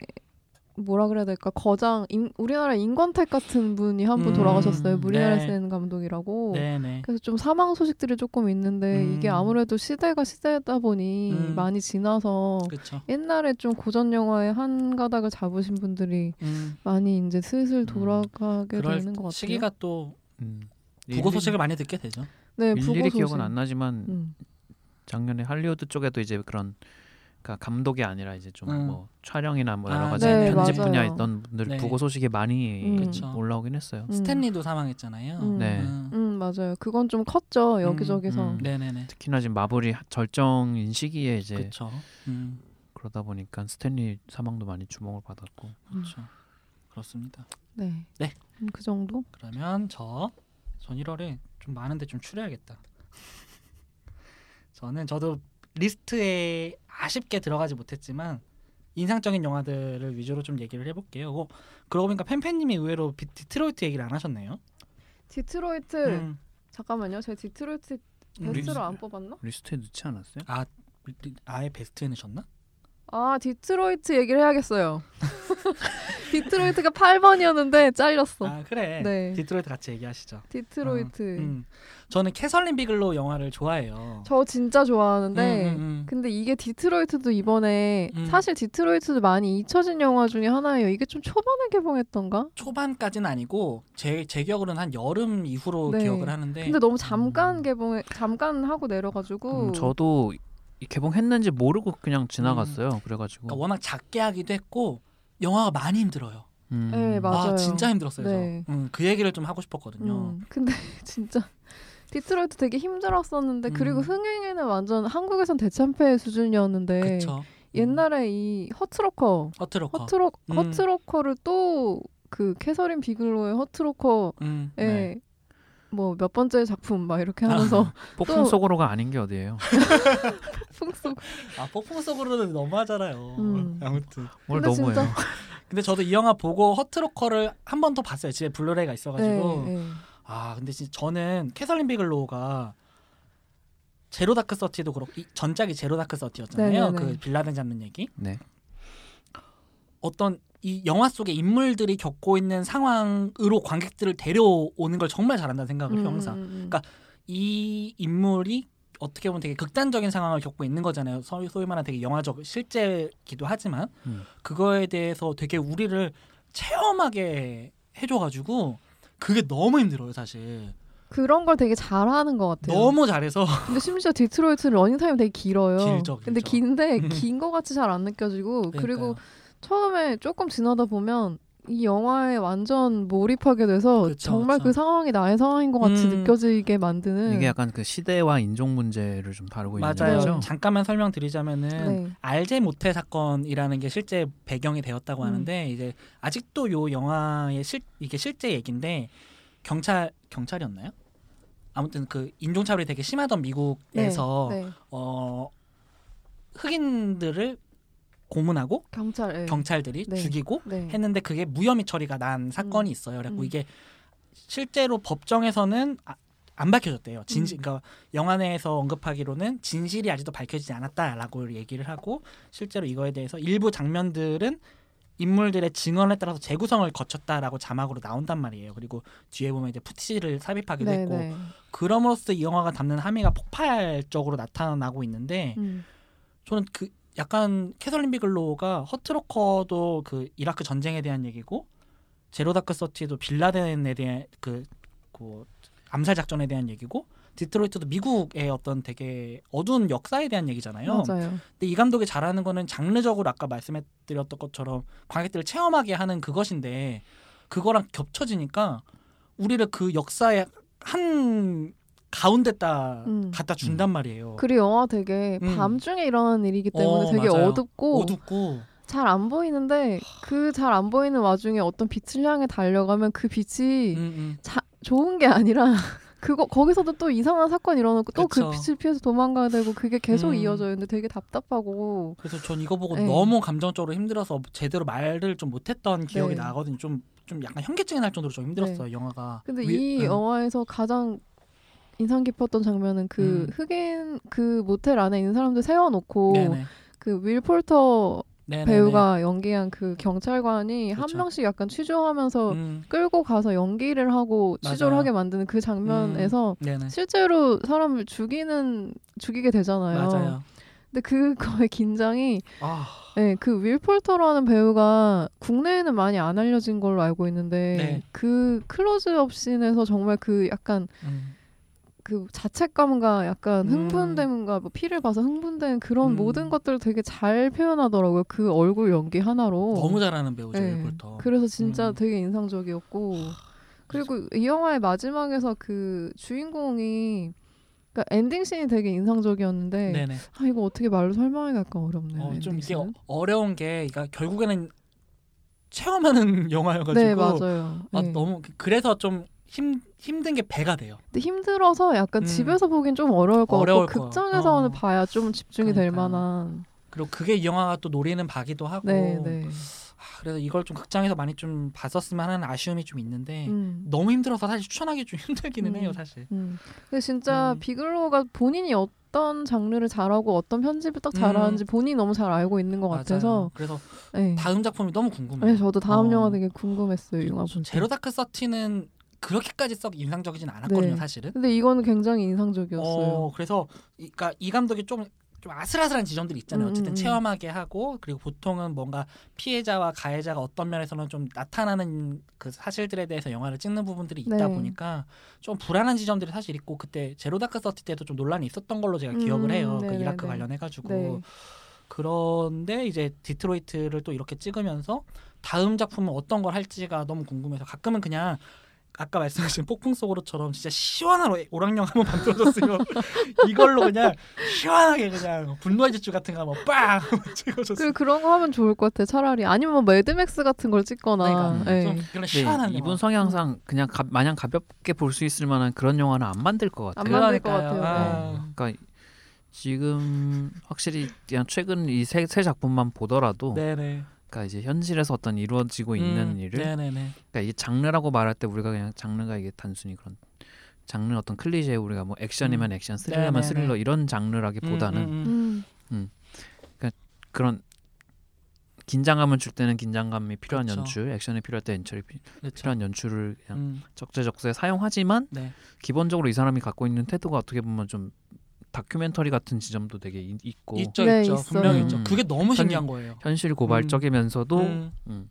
뭐라 그래야 될까 거장 인, 우리나라 임권택 같은 분이 한분 음, 돌아가셨어요 무리나라 네. 센 감독이라고 네 네. 그래서 좀 사망 소식들이 조금 있는데 음. 이게 아무래도 시대가 시대다 보니 음. 많이 지나서 그렇죠. 옛날에 좀 고전 영화의 한 가닥을 잡으신 분들이 음, 많이 이제 슬슬 돌아가게 그럴 되는 것 같아요. 시기가 또 음. 부고 소식을 많이 듣게 되죠. 네, 부고 일일이 소식. 기억은 안 나지만 음. 작년에 할리우드 쪽에도 이제 그런 그러니까 감독이 아니라 이제 좀 음. 뭐 촬영이나 뭐 아, 여러 가지 네, 편집 맞아요. 분야에 있던 분들 네. 부고 소식이 많이 음. 그쵸. 올라오긴 했어요. 음. 스탠리도 사망했잖아요. 음. 네. 음. 음 맞아요. 그건 좀 컸죠 여기저기서. 음. 네네네. 특히나 지금 마블이 절정인 시기에 이제 그렇죠. 음, 그러다 보니까 스탠리 사망도 많이 주목을 받았고 그렇죠. 그렇습니다. 네. 네. 음, 그 정도? 그러면 저, 전 1월에 좀 많은데 좀 추려야겠다. 저는 저도 리스트에 아쉽게 들어가지 못했지만 인상적인 영화들을 위주로 좀 얘기를 해볼게요. 어, 그러고 보니까 팬팬님이 의외로 비- 디트로이트 얘기를 안 하셨네요. 디트로이트 음, 잠깐만요. 제가 디트로이트 음, 베스트로 안 뽑았나? 리스트에 넣지 않았어요? 아, 리- 아예 베스트에 넣으셨나? 아 디트로이트 얘기를 해야겠어요. 디트로이트가 8번이었는데 잘렸어. 아 그래. 네. 디트로이트 같이 얘기하시죠. 디트로이트. 음, 저는 캐설린 비글로 영화를 좋아해요. 저 진짜 좋아하는데 음, 음, 음. 근데 이게 디트로이트도 이번에 음. 사실 디트로이트도 많이 잊혀진 영화 중에 하나예요. 이게 좀 초반에 개봉했던가? 초반까지는 아니고 제, 제 기억으로는 한 여름 이후로 네. 기억을 하는데 근데 너무 잠깐 음. 개봉해 잠깐 하고 내려 가지고 음, 저도 이 개봉했는지 모르고 그냥 지나갔어요. 그래가지고 그러니까 워낙 작게 하기도 했고 영화가 많이 힘들어요. 음. 네, 맞아요. 아 진짜 힘들었어요. 네. 저. 음, 그 얘기를 좀 하고 싶었거든요. 음, 근데 진짜 디트로이트 되게 힘들었었는데 음. 네. 그리고 흥행에는 완전 한국에선 대참패 수준이었는데 그쵸. 옛날에 이 허트로커 허트로커. 허트로 음. 허트로커를 또 그 캐서린 비글로의 허트로커에 음. 네. 뭐 몇 번째 작품 막 이렇게 하면서 폭풍 또- 속으로가 아닌 게 어디예요? 풍속 아 폭풍 속으로는 너무하잖아요. 음. 아무튼. 뭘 너무해요. 진짜- 근데 저도 이 영화 보고 허트로커를 한 번 더 봤어요. 집에 블루레이가 있어가지고. 네, 네. 아 근데 진짜 저는 캐설린 비글로우가 제로 다크 서티도 그렇고 이 전작이 제로 다크 서티였잖아요. 네네네. 그 빈라덴 잡는 얘기. 네. 어떤 이 영화 속의 인물들이 겪고 있는 상황으로 관객들을 데려오는 걸 정말 잘한다는 생각을 해요. 음, 항상 음, 음. 그러니까 이 인물이 어떻게 보면 되게 극단적인 상황을 겪고 있는 거잖아요. 소위, 소위 말하는 되게 영화적 실제기도 하지만 음. 그거에 대해서 되게 우리를 체험하게 해줘가지고 그게 너무 힘들어요, 사실. 그런 걸 되게 잘하는 것 같아요. 너무 잘해서 근데 심지어 디트로이트 러닝 타임 되게 길어요. 길죠, 근데 길죠. 긴데 긴거 같이 잘 안 느껴지고 그리고 그러니까요. 처음에 조금 지나다 보면 이 영화에 완전 몰입하게 돼서 그쵸, 정말 그쵸. 그 상황이 나의 상황인 것 같이 음. 느껴지게 만드는 이게 약간 그 시대와 인종 문제를 좀 다루고 있는 맞아요. 거죠. 잠깐만 설명드리자면은 네. 알제 모태 사건이라는 게 실제 배경이 되었다고 음. 하는데 이제 아직도 요 영화의 실 이게 실제 얘기인데 경찰 경찰이었나요? 아무튼 그 인종차별이 되게 심하던 미국에서 네, 네. 어 흑인들을 고문하고 경찰 네. 경찰들이 네. 죽이고 네. 했는데 그게 무혐의 처리가 난 사건이 있어요. 그래고 음. 이게 실제로 법정에서는 아- 안 밝혀졌대요. 진실, 음. 그러니까 영화 내에서 언급하기로는 진실이 아직도 밝혀지지 않았다라고 얘기를 하고 실제로 이거에 대해서 일부 장면들은 인물들의 증언에 따라서 재구성을 거쳤다라고 자막으로 나온단 말이에요. 그리고 뒤에 보면 이제 푸티지를 삽입하기도 네, 했고 네. 그럼으로써 이 영화가 담는 함의가 폭발적으로 나타나고 있는데 음. 저는 그 약간 캐설린 비글로우가 허트로커도 그 이라크 전쟁에 대한 얘기고 제로 다크 서티도 빈라덴에 대한 그, 그 암살 작전에 대한 얘기고 디트로이트도 미국의 어떤 되게 어두운 역사에 대한 얘기잖아요. 맞아요. 근데 이 감독이 잘하는 거는 장르적으로 아까 말씀해드렸던 것처럼 관객들을 체험하게 하는 그것인데 그거랑 겹쳐지니까 우리를 그 역사의 한 가운데다 음. 갖다 준단 말이에요. 그리고 영화 되게 음. 밤중에 일어나는 일이기 때문에 어, 되게 맞아요. 어둡고 어둡고 잘 안 보이는데 그 잘 안 보이는 와중에 어떤 빛을 향해 달려가면 그 빛이 음, 음. 자, 좋은 게 아니라 그거 거기서도 또 이상한 사건 일어나고 또 그. 빛을 피해서 도망가야 되고 그게 계속 음. 이어져요. 근데 되게 답답하고 그래서 전 이거 보고 네. 너무 감정적으로 힘들어서 제대로 말을 좀 못했던 기억이 네. 나거든요. 좀, 좀 약간 현기증이 날 정도로 좀 힘들었어요. 영화가. 근데 위- 이 음. 영화에서 가장 인상 깊었던 장면은 그 음. 흑인 그 모텔 안에 있는 사람들 세워놓고 네네. 그 윌 폴터 네네네. 배우가 연기한 그 경찰관이 한 그쵸. 명씩 약간 취조하면서 음, 끌고 가서 연기를 하고 취조를 맞아요. 하게 만드는 그 장면에서 네네. 실제로 사람을 죽이는 죽이게 되잖아요. 맞아요. 근데 그거의 긴장이 아, 네, 그 윌폴터라는 배우가 국내에는 많이 안 알려진 걸로 알고 있는데 네. 그 클로즈업 씬에서 정말 그 약간 음, 그 자책감과 약간 음. 흥분됨과 뭐 피를 봐서 흥분된 그런 음. 모든 것들을 되게 잘 표현하더라고요. 그 얼굴 연기 하나로. 너무 잘하는 배우죠 네. 일벌터. 그래서 진짜 음. 되게 인상적이었고 그리고 이 영화의 마지막에서 그 주인공이 그러니까 엔딩 씬이 되게 인상적이었는데 네네. 아 이거 어떻게 말로 설명하기가 약간 어렵네요. 어, 좀 이게 씬은. 어, 어려운 게 그러니까 결국에는 체험하는 영화여가지고 네 맞아요. 아, 네. 너무 그래서 좀 힘 힘든 게 배가 돼요. 근데 힘들어서 약간 음. 집에서 보긴 좀 어려울 것 어려울 같고 거야. 극장에서는 어. 봐야 좀 집중이 될 그러니까요. 만한. 그리고 그게 이 영화가 또 노리는 바기도 하고 네 네. 아, 그래서 이걸 좀 극장에서 많이 좀 봤었으면 하는 아쉬움이 좀 있는데 음. 너무 힘들어서 사실 추천하기 좀 힘들기는 음. 해요 사실. 음. 근데 진짜 음. 비글로우가 본인이 어떤 장르를 잘하고 어떤 편집을 딱 잘하는지 본인이 너무 잘 알고 있는 것 음. 맞아요. 같아서 그래서 네. 다음 작품이 너무 궁금해요. 네, 저도 다음 어. 영화 되게 궁금했어요. 이 영화 볼 때. 제로 다크 서티는 그렇게까지 썩 인상적이진 않았거든요 네. 사실은. 근데 이거는 굉장히 인상적이었어요. 어, 그래서 이, 그러니까 이 감독이 좀, 좀 아슬아슬한 지점들이 있잖아요. 음, 어쨌든 음, 음. 체험하게 하고 그리고 보통은 뭔가 피해자와 가해자가 어떤 면에서는 좀 나타나는 그 사실들에 대해서 영화를 찍는 부분들이 있다 네. 보니까 좀 불안한 지점들이 사실 있고 그때 제로 다크 서티 때도 좀 논란이 있었던 걸로 제가 음, 기억을 해요. 그 네네네. 이라크 관련해 가지고 네. 그런데 이제 디트로이트를 또 이렇게 찍으면서 다음 작품은 어떤 걸 할지가 너무 궁금해서 가끔은 그냥 아까 말씀하신 폭풍 속으로처럼 진짜 시원한 오- 오락영화 한번 만들어줬으면 이걸로 그냥 시원하게 그냥 분노의 질주 같은 거 한번 빵 찍어줬으면 그리고 그런 거 하면 좋을 것 같아. 차라리 아니면 뭐 매드맥스 같은 걸 찍거나. 그러니까 네. 좀 그런 근데 시원한 이분. 성향상 그냥 가, 마냥 가볍게 볼 수 있을 만한 그런 영화는 안 만들 것안 같아요. 만들 것 그러니까요. 같아요. 네. 그러니까 지금 확실히 그냥 최근 이 세 작품만 보더라도 네네 그러니까 이제 현실에서 어떤 이루어지고 있는 음, 일을 네네네 그러니까 이게 장르라고 말할 때 우리가 그냥 장르가 이게 단순히 그런 장르 어떤 클리셰 우리가 뭐 액션이면 액션 스릴러면 네네네. 스릴러 이런 장르라기보다는 음, 음, 음. 그런 긴장감을 줄 때는 긴장감이 필요한 그렇죠. 연출, 액션이 필요할 때 연출이 피- 그렇죠. 필요한 연출을 그냥 음, 적재적소에 사용하지만 네 기본적으로 이 사람이 갖고 있는 태도가 어떻게 보면 좀 다큐멘터리 같은 지점도 되게 이- 있고 있죠 네, 있죠. 분명히 음. 있죠 그게 너무 신기한 거예요 현실 고발적이면서도 음, 음.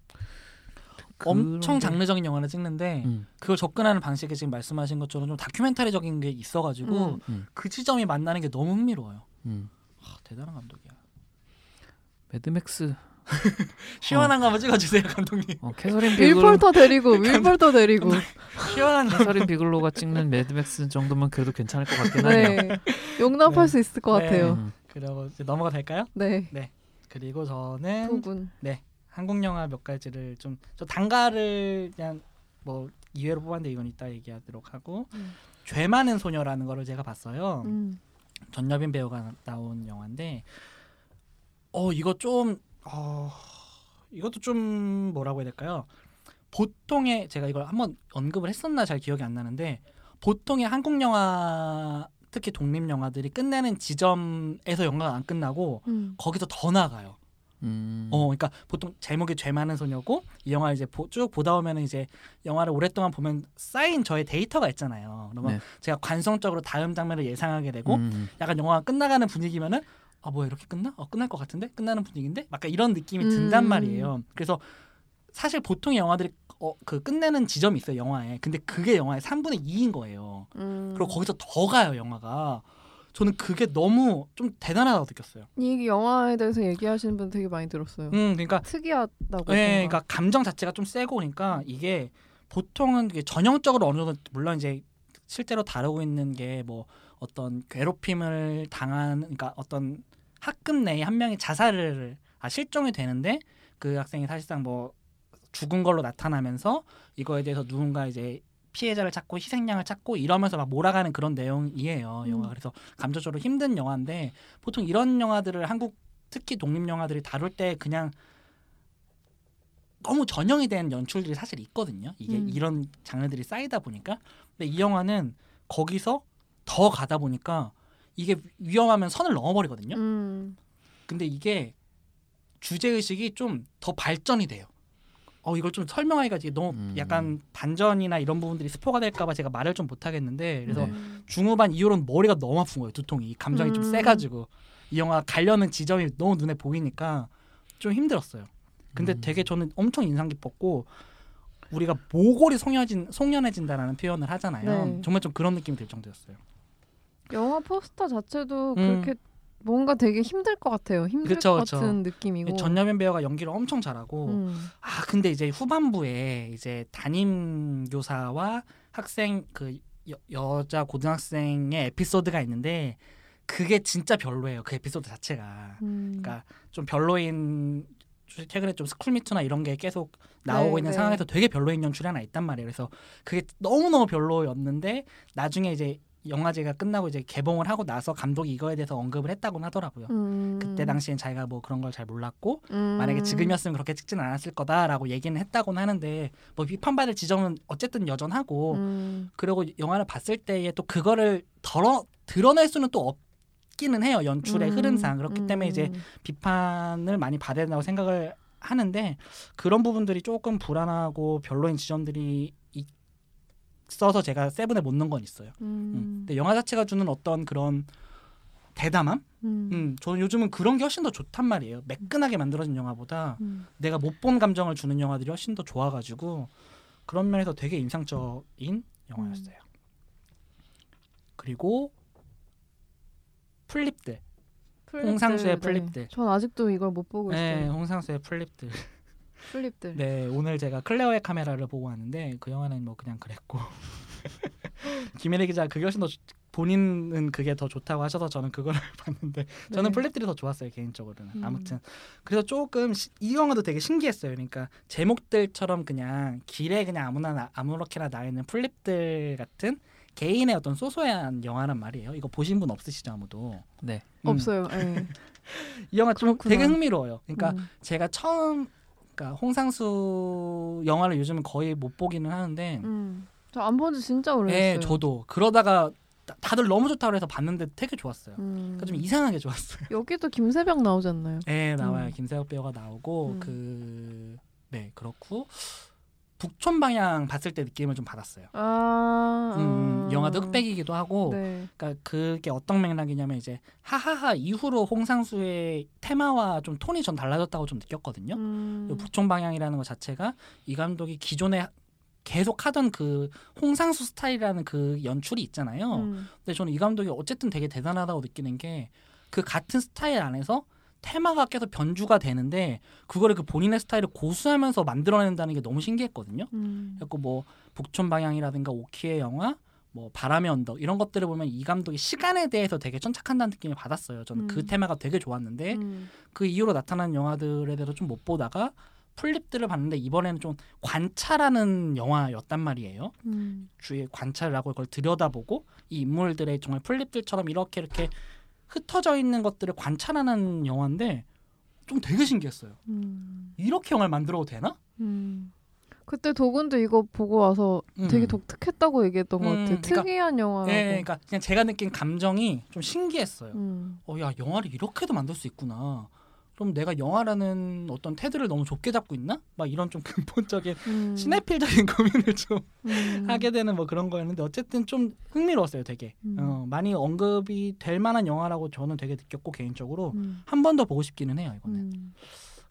엄청 장르적인 영화를 찍는데 음, 그걸 접근하는 방식이 지금 말씀하신 것처럼 좀 다큐멘터리적인 게 있어가지고 음. 음, 그 지점이 만나는 게 너무 흥미로워요. 음. 아, 대단한 감독이야. 매드맥스 시원한 거 한번 찍어주세요, 감독님. 어, 캐서린 비글로 윌폴터 데리고 윌폴터 데리고. 시원한 거. 캐서린 비글로가 찍는 매드맥스 정도면 그래도 괜찮을 것 같긴 하네요. 네. 용납할 네. 수 있을 것 네. 같아요. 음. 그리고 이제 넘어가 될까요? 네. 그리고 저는 두 분. 한국 영화 몇 가지를 좀 저 단가를 그냥 뭐 이외로 뽑았는데 이건 이따 얘기하도록 하고 음. 죄 많은 소녀라는 거를 제가 봤어요. 음. 전여빈 배우가 나온 영화인데 어 이거 좀 어, 이것도 좀 뭐라고 해야 될까요? 보통의 제가 이걸 한번 언급을 했었나 잘 기억이 안 나는데 보통의 한국 영화 특히 독립 영화들이 끝내는 지점에서 영화가 안 끝나고 음. 거기서 더 나가요. 음. 어, 그러니까 보통 제목이 죄 많은 소녀고 이 영화 이제 보- 쭉 보다 보면은 이제 영화를 오랫동안 보면 쌓인 저의 데이터가 있잖아요. 그러면 네. 제가 관성적으로 다음 장면을 예상하게 되고 음. 약간 영화가 끝나가는 분위기면은 아 뭐야 이렇게 끝나? 어 끝날 것 같은데 끝나는 분위기인데 약간 이런 느낌이 든단 음. 말이에요. 그래서 사실 보통 영화들이 어, 그 끝내는 지점이 있어요 영화에. 근데 그게 영화의 3분의 2인 거예요. 음. 그리고 거기서 더 가요 영화가. 저는 그게 너무 좀 대단하다고 느꼈어요. 이 영화에 대해서 얘기하시는 분 되게 많이 들었어요. 음, 그러니까 특이하다고. 네. 그러니까 감정 자체가 좀 세고 그러니까 이게 보통은 전형적으로 어느 정도 물론 이제 실제로 다루고 있는 게뭐 어떤 괴롭힘을 당한 그러니까 어떤 학급 내에 한 명이 자살을 아 실종이 되는데 그 학생이 사실상 뭐 죽은 걸로 나타나면서 이거에 대해서 누군가 이제 피해자를 찾고 희생양을 찾고 이러면서 막 몰아가는 그런 내용이에요 영화 음. 그래서 감정적으로 힘든 영화인데 보통 이런 영화들을 한국 특히 독립 영화들이 다룰 때 그냥 너무 전형이 된 연출들이 사실 있거든요. 이게 음. 이런 장르들이 쌓이다 보니까. 근데 이 영화는 거기서 더 가다 보니까 이게 위험하면 선을 넘어버리거든요. 음. 근데 이게 주제 의식이 좀 더 발전이 돼요. 어 이걸 좀 설명하기가 너무 음. 약간 반전이나 이런 부분들이 스포가 될까봐 제가 말을 좀 못하겠는데 그래서 네. 중후반 이후로는 머리가 너무 아픈 거예요 두통이 감정이 좀 음. 세가지고 이 영화 가려는 지점이 너무 눈에 보이니까 좀 힘들었어요. 근데 음. 되게 저는 엄청 인상 깊었고 우리가 모골이 송연해진 송연해진다라는 표현을 하잖아요. 네. 정말 좀 그런 느낌이 들 정도였어요. 영화 포스터 자체도 음. 그렇게 뭔가 되게 힘들 것 같아요. 힘들 그쵸, 것 그쵸. 같은 느낌이고. 전여면 배우가 연기를 엄청 잘하고 음. 아 근데 이제 후반부에 이제 담임 교사와 학생 그 여, 여자 고등학생의 에피소드가 있는데 그게 진짜 별로예요. 그 에피소드 자체가. 음. 그러니까 좀 별로인 최근에 좀 스쿨미투나 이런 게 계속 나오고 네, 있는 네. 상황에서 되게 별로인 연출이 하나 있단 말이에요. 그래서 그게 너무 너무 별로였는데 나중에 이제 영화제가 끝나고 이제 개봉을 하고 나서 감독이 이거에 대해서 언급을 했다고는 하더라고요. 음. 그때 당시엔 자기가 뭐 그런 걸 잘 몰랐고 음. 만약에 지금이었으면 그렇게 찍지는 않았을 거다라고 얘기는 했다고는 하는데 뭐 비판받을 지점은 어쨌든 여전하고 음. 그리고 영화를 봤을 때에 또 그거를 덜어 드러낼 수는 또 없기는 해요 연출의 음. 흐름상 그렇기 때문에 이제 음. 비판을 많이 받아야 된다고 생각을 하는데 그런 부분들이 조금 불안하고 별로인 지점들이 있어서 제가 세븐에 못 넣은 건 있어요. 음. 음. 근데 영화 자체가 주는 어떤 그런 대담함? 음. 음, 저는 요즘은 그런 게 훨씬 더 좋단 말이에요. 매끈하게 만들어진 영화보다 음. 내가 못 본 감정을 주는 영화들이 훨씬 더 좋아가지고 그런 면에서 되게 인상적인 영화였어요. 그리고 풀잎들, 풀잎들, 홍상수의 네. 풀잎들. 전 아직도 이걸 못 보고 네, 있어요. 홍상수의 풀잎들. 풀잎들. 네, 오늘 제가 클레어의 카메라를 보고 왔는데 그 영화는 뭐 그냥 그랬고 김혜리 기자 그게 훨씬 더 좋- 본인은 그게 더 좋다고 하셔서 저는 그거를 봤는데 저는 네. 풀잎들이 더 좋았어요 개인적으로는 음. 아무튼 그래서 조금 시- 이 영화도 되게 신기했어요 그러니까 제목들처럼 그냥 길에 그냥 아무나 나- 아무렇게나 나 있는 풀잎들 같은 개인의 어떤 소소한 영화란 말이에요 이거 보신 분 없으시죠 아무도 네. 음. 없어요. 네. 이 영화 좀 그렇구나. 되게 흥미로워요 그러니까 음. 제가 처음 그러니까 홍상수 영화를 요즘은 거의 못 보기는 하는데 음. 저안 본 지 진짜 오래됐어요. 예 저도 그러다가 다- 다들 너무 좋다고 해서 봤는데 되게 좋았어요 음. 그러니까 좀 이상하게 좋았어요 여기도 김세병 나오지 않나요? 예 나와요 음. 김세혁 배우가 나오고 음. 그네 그렇고 북촌 방향 봤을 때 느낌을 좀 받았어요 아, 음, 아. 영화도 흑백이기도 하고 네. 그러니까 그게 어떤 맥락이냐면 이제 하하하 이후로 홍상수의 테마와 좀 톤이 전 달라졌다고 좀 느꼈거든요 음. 그 북촌 방향이라는 것 자체가 이 감독이 기존에 계속 하던 그 홍상수 스타일이라는 그 연출이 있잖아요. 음. 근데 저는 이 감독이 어쨌든 되게 대단하다고 느끼는 게 그 같은 스타일 안에서 테마가 계속 변주가 되는데 그거를 그 본인의 스타일을 고수하면서 만들어낸다는 게 너무 신기했거든요. 음. 그래서 뭐 북촌 방향이라든가 오키의 영화, 뭐 바람의 언덕 이런 것들을 보면 이 감독이 시간에 대해서 되게 천착한다는 느낌을 받았어요. 저는 그 음. 테마가 되게 좋았는데 음. 그 이후로 나타난 영화들에 대해서 좀 못 보다가 플립들을 봤는데 이번에는 좀 관찰하는 영화였단 말이에요. 음. 주위에 관찰을 하고 그걸 들여다보고 이 인물들의 정말 플립들처럼 이렇게 이렇게 흩어져 있는 것들을 관찰하는 영화인데 좀 되게 신기했어요. 음. 이렇게 영화를 만들어도 되나? 음. 그때 도군도 이거 보고 와서 되게 음. 독특했다고 얘기했던 것 음, 같아요. 그러니까- 특이한 영화라고. 예, 그러니까 그냥 제가 느낀 감정이 좀 신기했어요. 음. 어, 야 영화를 이렇게도 만들 수 있구나. 그럼 내가 영화라는 어떤 테두를 너무 좁게 잡고 있나? 막 이런 좀 근본적인 음. 시네필적인 고민을 좀 음. 하게 되는 뭐 그런 거였는데 어쨌든 좀 흥미로웠어요 되게 음. 어, 많이 언급이 될 만한 영화라고 저는 되게 느꼈고 개인적으로 음. 한번 더 보고 싶기는 해요 이거는 음.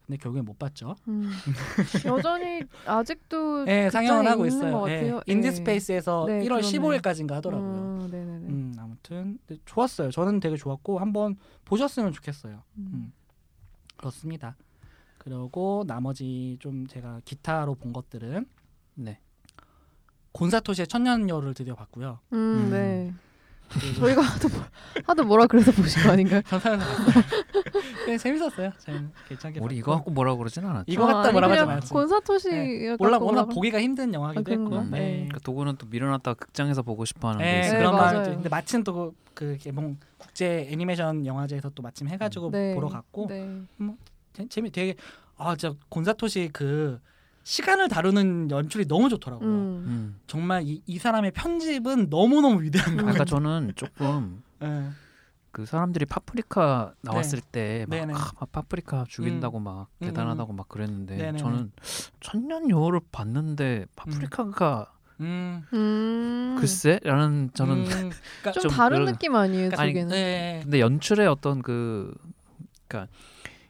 근데 결국엔 못 봤죠 음. 여전히 아직도 예 상영을 극장에 하고 있는 있어요 것 예, 같아요. 예. 인디스페이스에서 네, 1월 그러네요. 15일까지인가 하더라고요 음, 네네네. 음 아무튼 좋았어요 저는 되게 좋았고 한번 보셨으면 좋겠어요 음. 음. 그렇습니다 그리고 나머지 좀 제가 기타로 본 것들은 네. 곤사토시의 천년여우를 드디어 봤고요 음, 음. 네. 저희가 하도 뭐- 하도 뭐라 그래서 보신 거 아닌가요? 네, 재밌었어요. 괜찮게 우리 봤고. 이거 갖고 뭐라 그러진 않았죠. 이거 갖다 뭐라고 하지 그냥 말았지. 곤사토시 네. 워낙 뭐라고- 보기가 힘든 아, 영화기도 그런가? 했고. 네. 네. 그러니까 도구는 또 밀어놨다가 극장에서 보고 싶어하는 게 네, 있어요. 그런 맞아요. 마음이 근데 마침 또그 개봉 국제 애니메이션 영화제에서 또 마침 해가지고 네. 보러 갔고 네. 재- 재미 되게 아 진짜 곤사토시 그 시간을 다루는 연출이 너무 좋더라고요. 음. 음. 정말 이, 이 사람의 편집은 너무 너무 위대한 거 아까 같아요. 저는 조금 네. 그 사람들이 파프리카 나왔을 네네. 때막 파프리카 죽인다고 막 음, 대단하다고 막 그랬는데 네네네. 저는 천년 여우를 봤는데 파프리카가 음. 음. 글쎄라는 저는 음, 그러니까 좀, 좀 다른 그런- 느낌 아니에요, 두 아니? 네. 근데 연출의 어떤 그 그러니까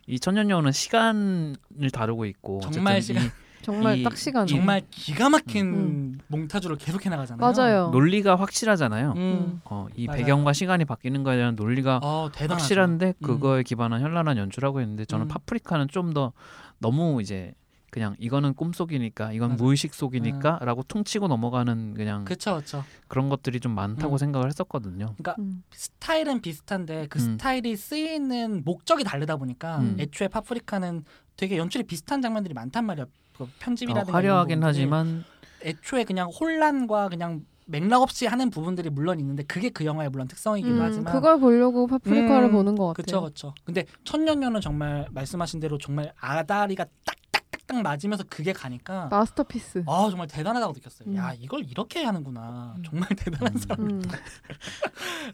이 천년 여우는 시간을 다루고 있고 정말 어쨌든 시간- 이, 정말 이- 딱 시간. 정말 기가 막힌 음. 몽타주를 계속 해 나가잖아요. 맞아요. 논리가 확실하잖아요. 음. 어, 이 맞아요. 배경과 시간이 바뀌는 거에 대한 논리가 어. 확실한데 음. 그거에 기반한 현란한 연출하고 있는데 저는 음. 파프리카는 좀 더 너무 이제 그냥 이거는 꿈속이니까 이건 맞아. 무의식 속이니까라고 퉁치고 넘어가는 그냥 그쵸 그쵸. 그런 것들이 좀 많다고 음. 생각을 했었거든요. 음. 스타일은 비슷한데 그 음. 스타일이 쓰이는 목적이 다르다 보니까 음. 애초에 파프리카는 되게 연출이 비슷한 장면들이 많단 말이야. 그 어, 편집이라든가 화려하긴 이런 부분들이. 하지만 애초에 그냥 혼란과 그냥 맥락 없이 하는 부분들이 물론 있는데 그게 그 영화의 물론 특성이기도 음, 하지만 그걸 보려고 파프리카를 음, 보는 것 같아요. 그쵸 그쵸. 근데 천년녀는 정말 말씀하신 대로 정말 아다리가 딱딱딱딱 맞으면서 그게 가니까 마스터피스. 아 정말 대단하다고 느꼈어요. 음. 야 이걸 이렇게 하는구나. 음. 정말 대단한 음.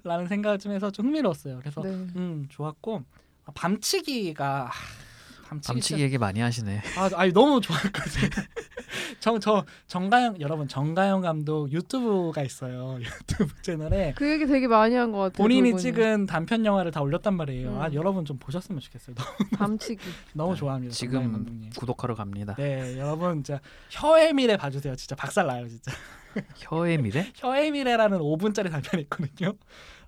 사람라는 음, 생각을 좀 해서 좀 흥미로웠어요. 그래서 네. 음 좋았고 아, 밤치기가 아, 밤치기, 밤치기 얘기 많이 하시네. 아 아니 너무 좋았거든. 정저 정가영 여러분 정가영 감독 유튜브가 있어요. 유튜브 채널에 그 얘기 되게 많이 한 것 같아요. 본인이 그분이. 찍은 단편 영화를 다 올렸단 말이에요. 음. 아 여러분 좀 보셨으면 좋겠어요. 너무, 밤치기. 너무 네, 좋아합니다. 지금. 구독하러 갑니다. 네 여러분 진짜 혀의 미래 봐주세요. 진짜 박살 나요 진짜. 혀의 미래? 혀의 미래라는 5분짜리 단편이 있거든요.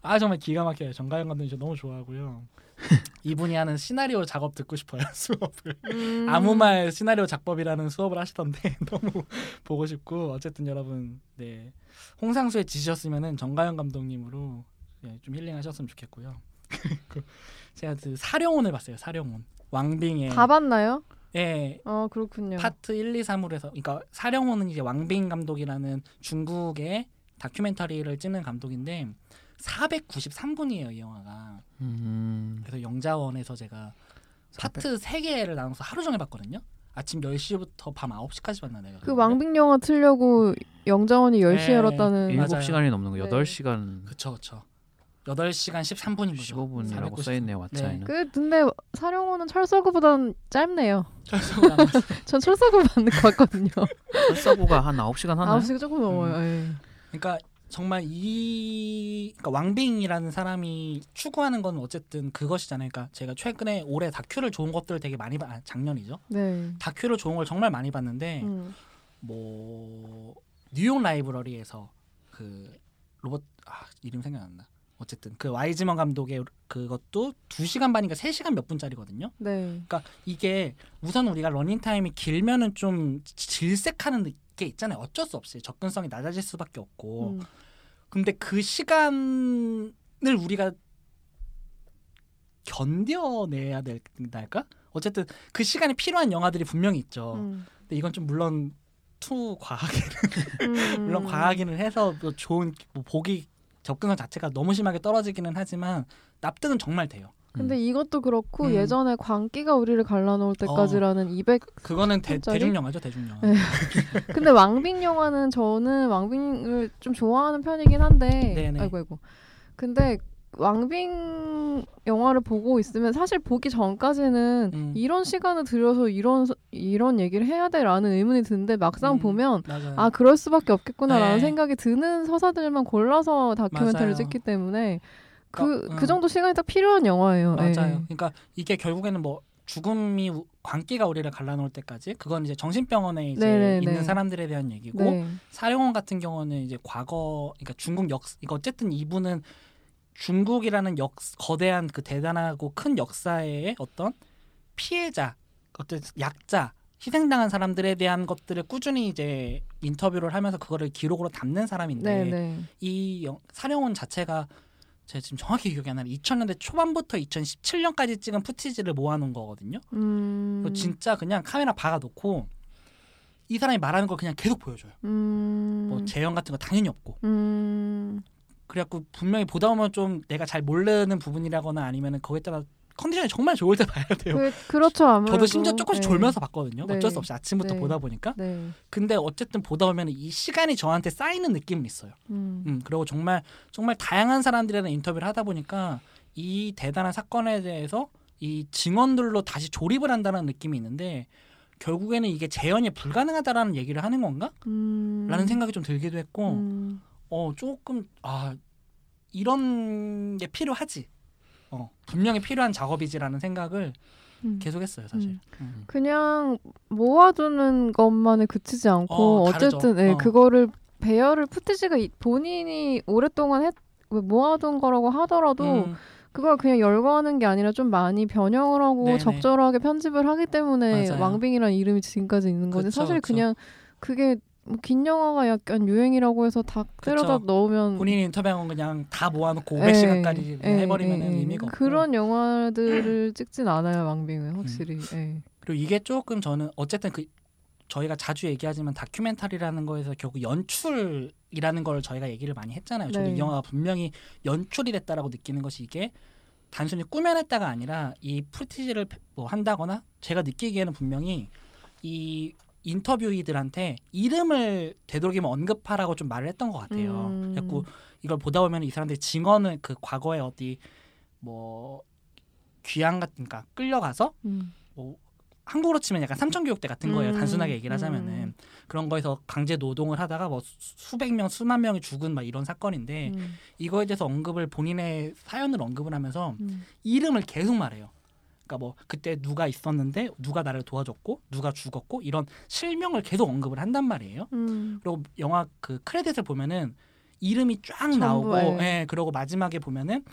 아 정말 기가 막혀요. 정가영 감독님 저 너무 좋아하고요. 이분이 하는 시나리오 작업 듣고 싶어요 수업을. 음. 아무 말 시나리오 작법이라는 수업을 하시던데 너무 보고 싶고 어쨌든 여러분 네 홍상수에 지셨으면은 정가영 감독님으로 네, 좀 힐링하셨으면 좋겠고요. 그리고 제가 그 사령온을 봤어요. 사령온 왕빙의 다 봤나요? 예어 그렇군요. 파트 1, 2, 3으로 해서 그러니까 사령호는 이제 왕빙 감독이라는 중국의 다큐멘터리를 찍는 감독인데 493분이에요 이 영화가 음, 그래서 영자원에서 제가 파트 3개를 나눠서 하루 종일 봤거든요 아침 10시부터 밤 9시까지 봤나 내가 그 왕빙 영화 틀려고 영자원이 10시에 네. 열었다는 일- 맞아요. 7시간이 넘는 거 네. 8시간 그쵸 그쵸 8시간 13분인 거죠 15분이라고 써 있네요, 왓챠에는. 그 근데 사령호는 철서구보단 짧네요. 봤어요. 전 철서구 받는 거 같거든요. 설사고가 한 9시간 하나요? 9시가 조금 넘어요. 예. 그러니까 정말 이 그러니까 왕빙이라는 사람이 추구하는 건 어쨌든 그것이잖아요. 그러니까 제가 최근에 올해 다큐를 좋은 것들을 되게 많이 봐 아, 작년이죠. 네. 다큐를 좋은 걸 정말 많이 봤는데 음. 뭐 뉴욕 라이브러리에서 그 로봇 아 이름 생각 안 나. 어쨌든 그 와이즈먼 감독의 그것도 2시간 반인가 3시간 몇 분짜리거든요. 네. 그러니까 이게 우선 우리가 러닝 타임이 길면은 좀 질색하는 게 있잖아요. 어쩔 수 없이 접근성이 낮아질 수밖에 없고. 음. 근데 그 시간을 우리가 견뎌내야 될까? 어쨌든 그 시간이 필요한 영화들이 분명히 있죠. 음. 근데 이건 좀 물론 too 과하게 음. 물론 과하기는 해서 뭐 좋은 뭐 보기 접근성 자체가 너무 심하게 떨어지기는 하지만 납득은 정말 돼요. 근데 이것도 그렇고 음. 예전에 광기가 우리를 갈라놓을 때까지라는 200 그거는 대? 대중 영화죠, 대중 영화. 네. 근데 왕빙 영화는 저는 왕빙을 좀 좋아하는 편이긴 한데 네네. 아이고 아이고 근데 왕빙 영화를 보고 있으면 사실 보기 전까지는 음. 이런 시간을 들여서 이런 서- 이런 얘기를 해야 돼라는 의문이 드는데 막상 음, 보면 맞아요. 아 그럴 수밖에 없겠구나라는 네. 생각이 드는 서사들만 골라서 다큐멘터리를 맞아요. 찍기 때문에 그 그러니까, 그 음. 정도 시간이 딱 필요한 영화예요. 예. 맞아요. 그러니까 이게 결국에는 뭐 죽음이 우- 광기가 우리를 갈라놓을 때까지 그건 이제 정신병원에 이제 네네네. 있는 사람들에 대한 얘기고 네. 사령원 같은 경우는 이제 과거 그러니까 중국 역 이거 어쨌든 이분은 중국이라는 역 거대한 그 대단하고 큰 역사의 어떤 피해자 어떤 약자 희생당한 사람들에 대한 것들을 꾸준히 이제 인터뷰를 하면서 그거를 기록으로 담는 사람인데 네, 네. 이 영- 사령원 자체가 제가 지금 정확히 기억이 안 나는 2000년대 초반부터 2017년까지 찍은 푸티지를 모아놓은 거거든요. 음. 진짜 그냥 카메라 박아놓고 이 사람이 말하는 걸 그냥 계속 보여줘요. 음. 뭐 재현 같은 거 당연히 없고. 음. 그래갖고 분명히 보다 보면 좀 내가 잘 모르는 부분이라거나 아니면은 거기에 따라 컨디션이 정말 좋을 때 봐야 돼요. 그, 그렇죠 아무래도 저도 심지어 조금씩 네. 졸면서 봤거든요. 네. 어쩔 수 없이 아침부터 네. 보다 보니까. 네. 근데 어쨌든 보다 보면 이 시간이 저한테 쌓이는 느낌은 있어요. 음. 음, 그리고 정말 정말 다양한 사람들이랑 인터뷰를 하다 보니까 이 대단한 사건에 대해서 이 증언들로 다시 조립을 한다는 느낌이 있는데 결국에는 이게 재현이 불가능하다라는 얘기를 하는 건가? 음. 라는 생각이 좀 들기도 했고 음. 어 조금 아 이런 게 필요하지 어 분명히 필요한 작업이지라는 생각을 음. 계속했어요 사실. 음. 음. 그냥 모아두는 것만에 그치지 않고 어, 어, 다르죠. 쨌든 예, 어. 그거를 배열을 푸티지가 이- 본인이 오랫동안 했 모아둔 거라고 하더라도 음, 그걸 그냥 열거하는 게 아니라 좀 많이 변형을 하고 네네. 적절하게 편집을 하기 때문에 맞아요. 왕빙이라는 이름이 지금까지 있는 거지. 그쵸, 사실 그쵸. 그냥 그게 뭐 긴 영화가 약간 유행이라고 해서 다 때려다 넣으면 본인이 인터뷰한 건 그냥 다 모아놓고 예, 500시간까지 예, 해버리면 예, 예. 의미가 없고 그런 영화들을 찍진 않아요 왕빙은 확실히. 예. 그리고 이게 조금 저는 어쨌든 그 저희가 자주 얘기하지만 다큐멘터리라는 거에서 결국 연출이라는 걸 저희가 얘기를 많이 했잖아요. 저도 네. 이 영화가 분명히 연출이 됐다라고 느끼는 것이 이게 단순히 꾸며냈다가 아니라 이 프티지를 뭐 한다거나 제가 느끼기에는 분명히 이 인터뷰이들한테 이름을 되도록이면 언급하라고 좀 말을 했던 것 같아요. 음. 자꾸 이걸 보다 보면 이 사람들이 증언을 그 과거에 어디 뭐 귀양 같은 그러니까 끌려가서 음. 뭐 한국으로 치면 약간 삼천교육대 같은 거예요. 음, 단순하게 얘기를 하자면은 음. 그런 거에서 강제 노동을 하다가 뭐 수- 수백 명, 수만 명이 죽은 막 이런 사건인데 음. 이거에 대해서 언급을 본인의 사연을 언급을 하면서 음. 이름을 계속 말해요. 그러니까 뭐 그때 누가 있었는데 누가 나를 도와줬고 누가 죽었고 이런 실명을 계속 언급을 한단 말이에요. 음. 그리고 영화 그 크레딧을 보면은 이름이 쫙 전부, 나오고 예. 예, 그러고 마지막에 보면은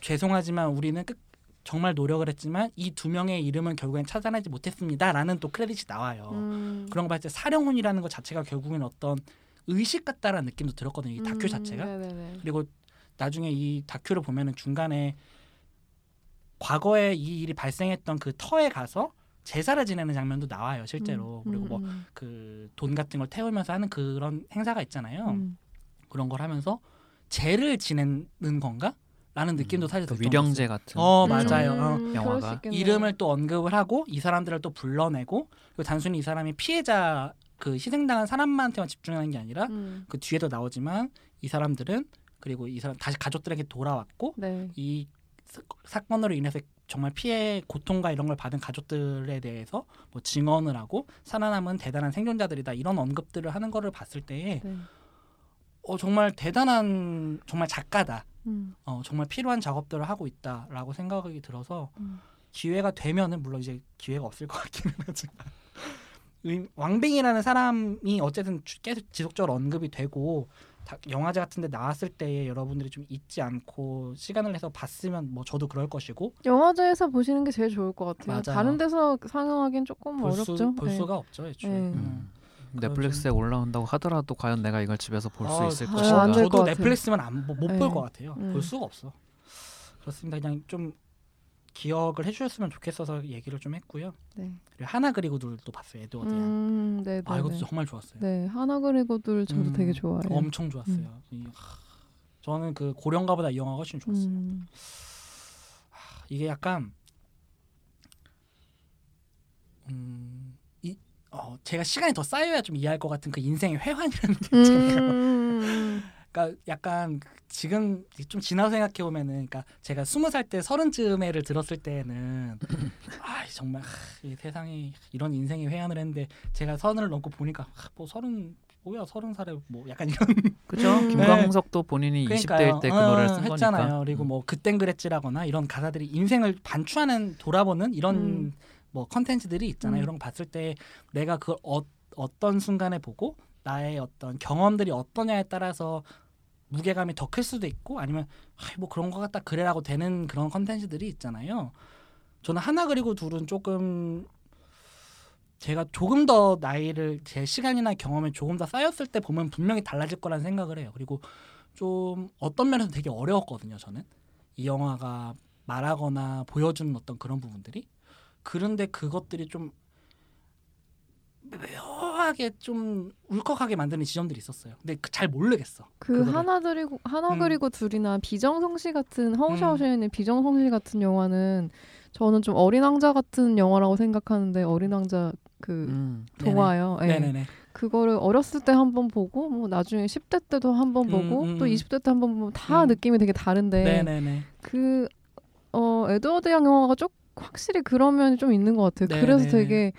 죄송하지만 우리는 끝 정말 노력을 했지만 이 두 명의 이름은 결국엔 찾아내지 못했습니다라는 또 크레딧이 나와요. 음. 그런 거 봤을 때 사령훈이라는 것 자체가 결국엔 어떤 의식 같다라는 느낌도 들었거든요. 이 다큐 음, 자체가. 네네네. 그리고 나중에 이 다큐를 보면은 중간에 과거에 이 일이 발생했던 그 터에 가서 제사를 지내는 장면도 나와요 실제로 음, 그리고 음, 뭐 음. 그돈 같은 걸 태우면서 하는 그런 행사가 있잖아요 음. 그런 걸 하면서 죄를 지내는 건가? 라는 느낌도 사실 그들 위령제. 같은 어 맞아요 어. 음, 영화가 수 있겠네요. 이름을 또 언급을 하고 이 사람들을 또 불러내고 그리고 단순히 이 사람이 피해자 그 희생당한 사람만한테만 집중하는 게 아니라 음. 그 뒤에도 나오지만 이 사람들은 그리고 이 사람 다시 가족들에게 돌아왔고 네. 이 사- 사건으로 인해서 정말 피해 고통과 이런 걸 받은 가족들에 대해서 뭐 증언을 하고 살아남은 대단한 생존자들이다 이런 언급들을 하는 거를 봤을 때 네. 어, 정말 대단한 정말 작가다 음. 어, 정말 필요한 작업들을 하고 있다라고 생각이 들어서 음. 기회가 되면은 물론 이제 기회가 없을 것 같기는 하지만 의- 왕빙이라는 사람이 어쨌든 주- 계속 지속적으로 언급이 되고 다- 영화제 같은데 나왔을 때에 여러분들이 좀 잊지 않고 시간을 내서 봤으면 뭐 저도 그럴 것이고 영화제에서 보시는 게 제일 좋을 것 같아요. 맞아요. 다른 데서 상영하기엔 조금 볼, 어렵죠. 수, 볼 네. 수가 없죠 애초에. 네. 음. 넷플릭스에 올라온다고 하더라도 과연 내가 이걸 집에서 볼수 아, 있을 아, 것인가? 안될것 저도 같아요. 넷플릭스만 못볼 네. 것 같아요. 음. 볼 수가 없어. 그렇습니다. 그냥 좀 기억을 해주셨으면 좋겠어서 얘기를 좀 했고요. 네. 그리고 하나 그리고 둘도 봤어요. 에드워드 양. 음, 네, 네. 아 이것도 네. 정말 좋았어요. 네, 하나 그리고들 저도 음, 되게 좋아해요. 엄청 좋았어요. 이, 하, 저는 그 고령가보다 이 영화가 훨씬 좋았어요. 음. 이게 약간 음, 이, 어, 제가 시간이 더 쌓여야 좀 이해할 것 같은 그 인생의 회환이라는 게 있잖아요. 음. 그러니까 약간 지금 좀 지나서 생각해 보면은, 그러니까 제가 스무 살 때 서른 쯤에를 들었을 때는 아 정말 하, 이 세상에 이런 인생의 회한을 했는데 제가 서른을 넘고 보니까 하, 뭐 서른 뭐야 서른 살에 뭐 약간 이런 그죠? 음. 김광석도 본인이 그러니까요. 20대일 때그 어, 노래를 쓴 했잖아요. 거니까. 그리고 음. 뭐 그땐 그랬지라거나 이런 가사들이 인생을 반추하는 돌아보는 이런 음. 뭐 컨텐츠들이 있잖아요. 음. 그런 거 봤을 때 내가 그걸 어, 어떤 순간에 보고 나의 어떤 경험들이 어떠냐에 따라서 무게감이 더 클 수도 있고 아니면 아, 뭐 그런 거 같다 그래라고 되는 그런 컨텐츠들이 있잖아요. 저는 하나 그리고 둘은 조금 제가 조금 더 나이를 제 시간이나 경험이 조금 더 쌓였을 때 보면 분명히 달라질 거라는 생각을 해요. 그리고 좀 어떤 면에서 되게 어려웠거든요. 저는 이 영화가 말하거나 보여주는 어떤 그런 부분들이 그런데 그것들이 좀 묘하게 좀 울컥하게 만드는 지점들이 있었어요. 근데 그잘 모르겠어. 그 그거를. 하나 그리고 하나 음. 그리고 둘이나 비정성시 같은 음. 허우샤오샤인의 비정성시 같은 영화는 저는 좀 어린 왕자 같은 영화라고 생각하는데 어린 왕자 그 음. 동화요. 예. 네네네. 그거를 어렸을 때 한번 보고 뭐 나중에 10대 때도 한번 음, 보고 음, 또 음. 20대 때 한번 보면 다 음. 느낌이 되게 다른데 네네네. 그 어, 에드워드 양 영화가 좀 확실히 그런 면이 좀 있는 것 같아요. 네, 그래서 네, 되게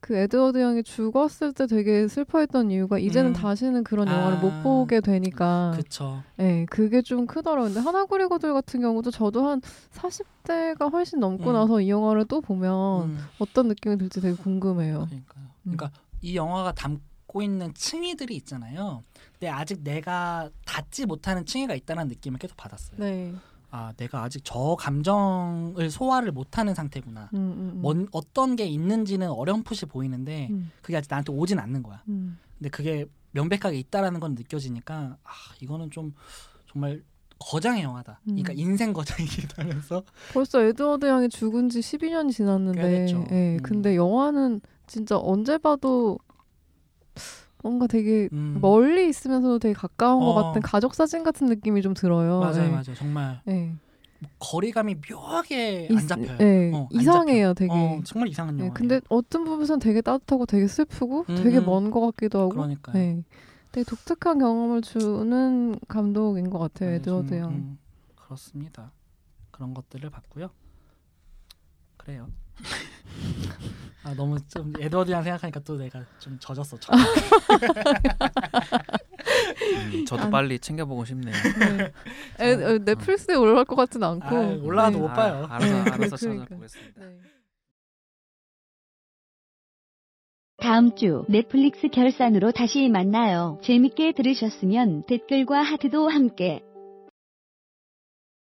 그 에드워드 형이 죽었을 때 되게 슬퍼했던 이유가 이제는 음. 다시는 그런 영화를 아. 못 보게 되니까 그쵸. 네, 그게 좀 크더라고요. 근데 하나그리고들 같은 경우도 저도 한 40대가 훨씬 넘고 음. 나서 이 영화를 또 보면 음, 어떤 느낌이 들지 되게 궁금해요. 그러니까요. 그러니까 이 영화가 담고 있는 층위들이 있잖아요. 근데 아직 내가 닿지 못하는 층위가 있다는 느낌을 계속 받았어요. 네. 아, 내가 아직 저 감정을 소화를 못하는 상태구나. 음, 음, 음. 뭔 어떤 게 있는지는 어렴풋이 보이는데 음, 그게 아직 나한테 오진 않는 거야. 음. 근데 그게 명백하게 있다라는 건 느껴지니까 아 이거는 좀 정말 거장의 영화다. 그러니까 음. 인생 거장이기도 하면서 벌써 에드워드 형이 죽은 지 12년이 지났는데. 예, 음. 근데 영화는 진짜 언제 봐도 뭔가 되게 음, 멀리 있으면서도 되게 가까운 것 어. 같은 가족 사진 같은 느낌이 좀 들어요. 맞아요, 예. 맞아요. 정말 예. 거리감이 묘하게 있- 안 잡혀요. 예, 어, 안 이상해요, 잡혀. 되게. 어, 정말 이상한 예, 영화. 근데 어떤 부분에서는 되게 따뜻하고 되게 슬프고 음, 되게 음. 먼것 같기도 하고. 그러니까요. 예. 되게 독특한 경험을 주는 감독인 것 같아요, 네, 에드워드 정- 형. 음, 그렇습니다. 그런 것들을 봤고요. 그래요. 아 너무 좀 에드워드랑 생각하니까 또 내가 좀 젖었어. 젖. 음, 저도 안- 빨리 챙겨보고 싶네요. 네. 에, 에, 넷플릭스에 올라갈 것 같진 않고. 아, 올라와도 네. 못 봐요. 아, 알아서 네, 알아서 그러니까. 찾아보겠습니다. 네. 다음 주 넷플릭스 결산으로 다시 만나요. 재밌게 들으셨으면 댓글과 하트도 함께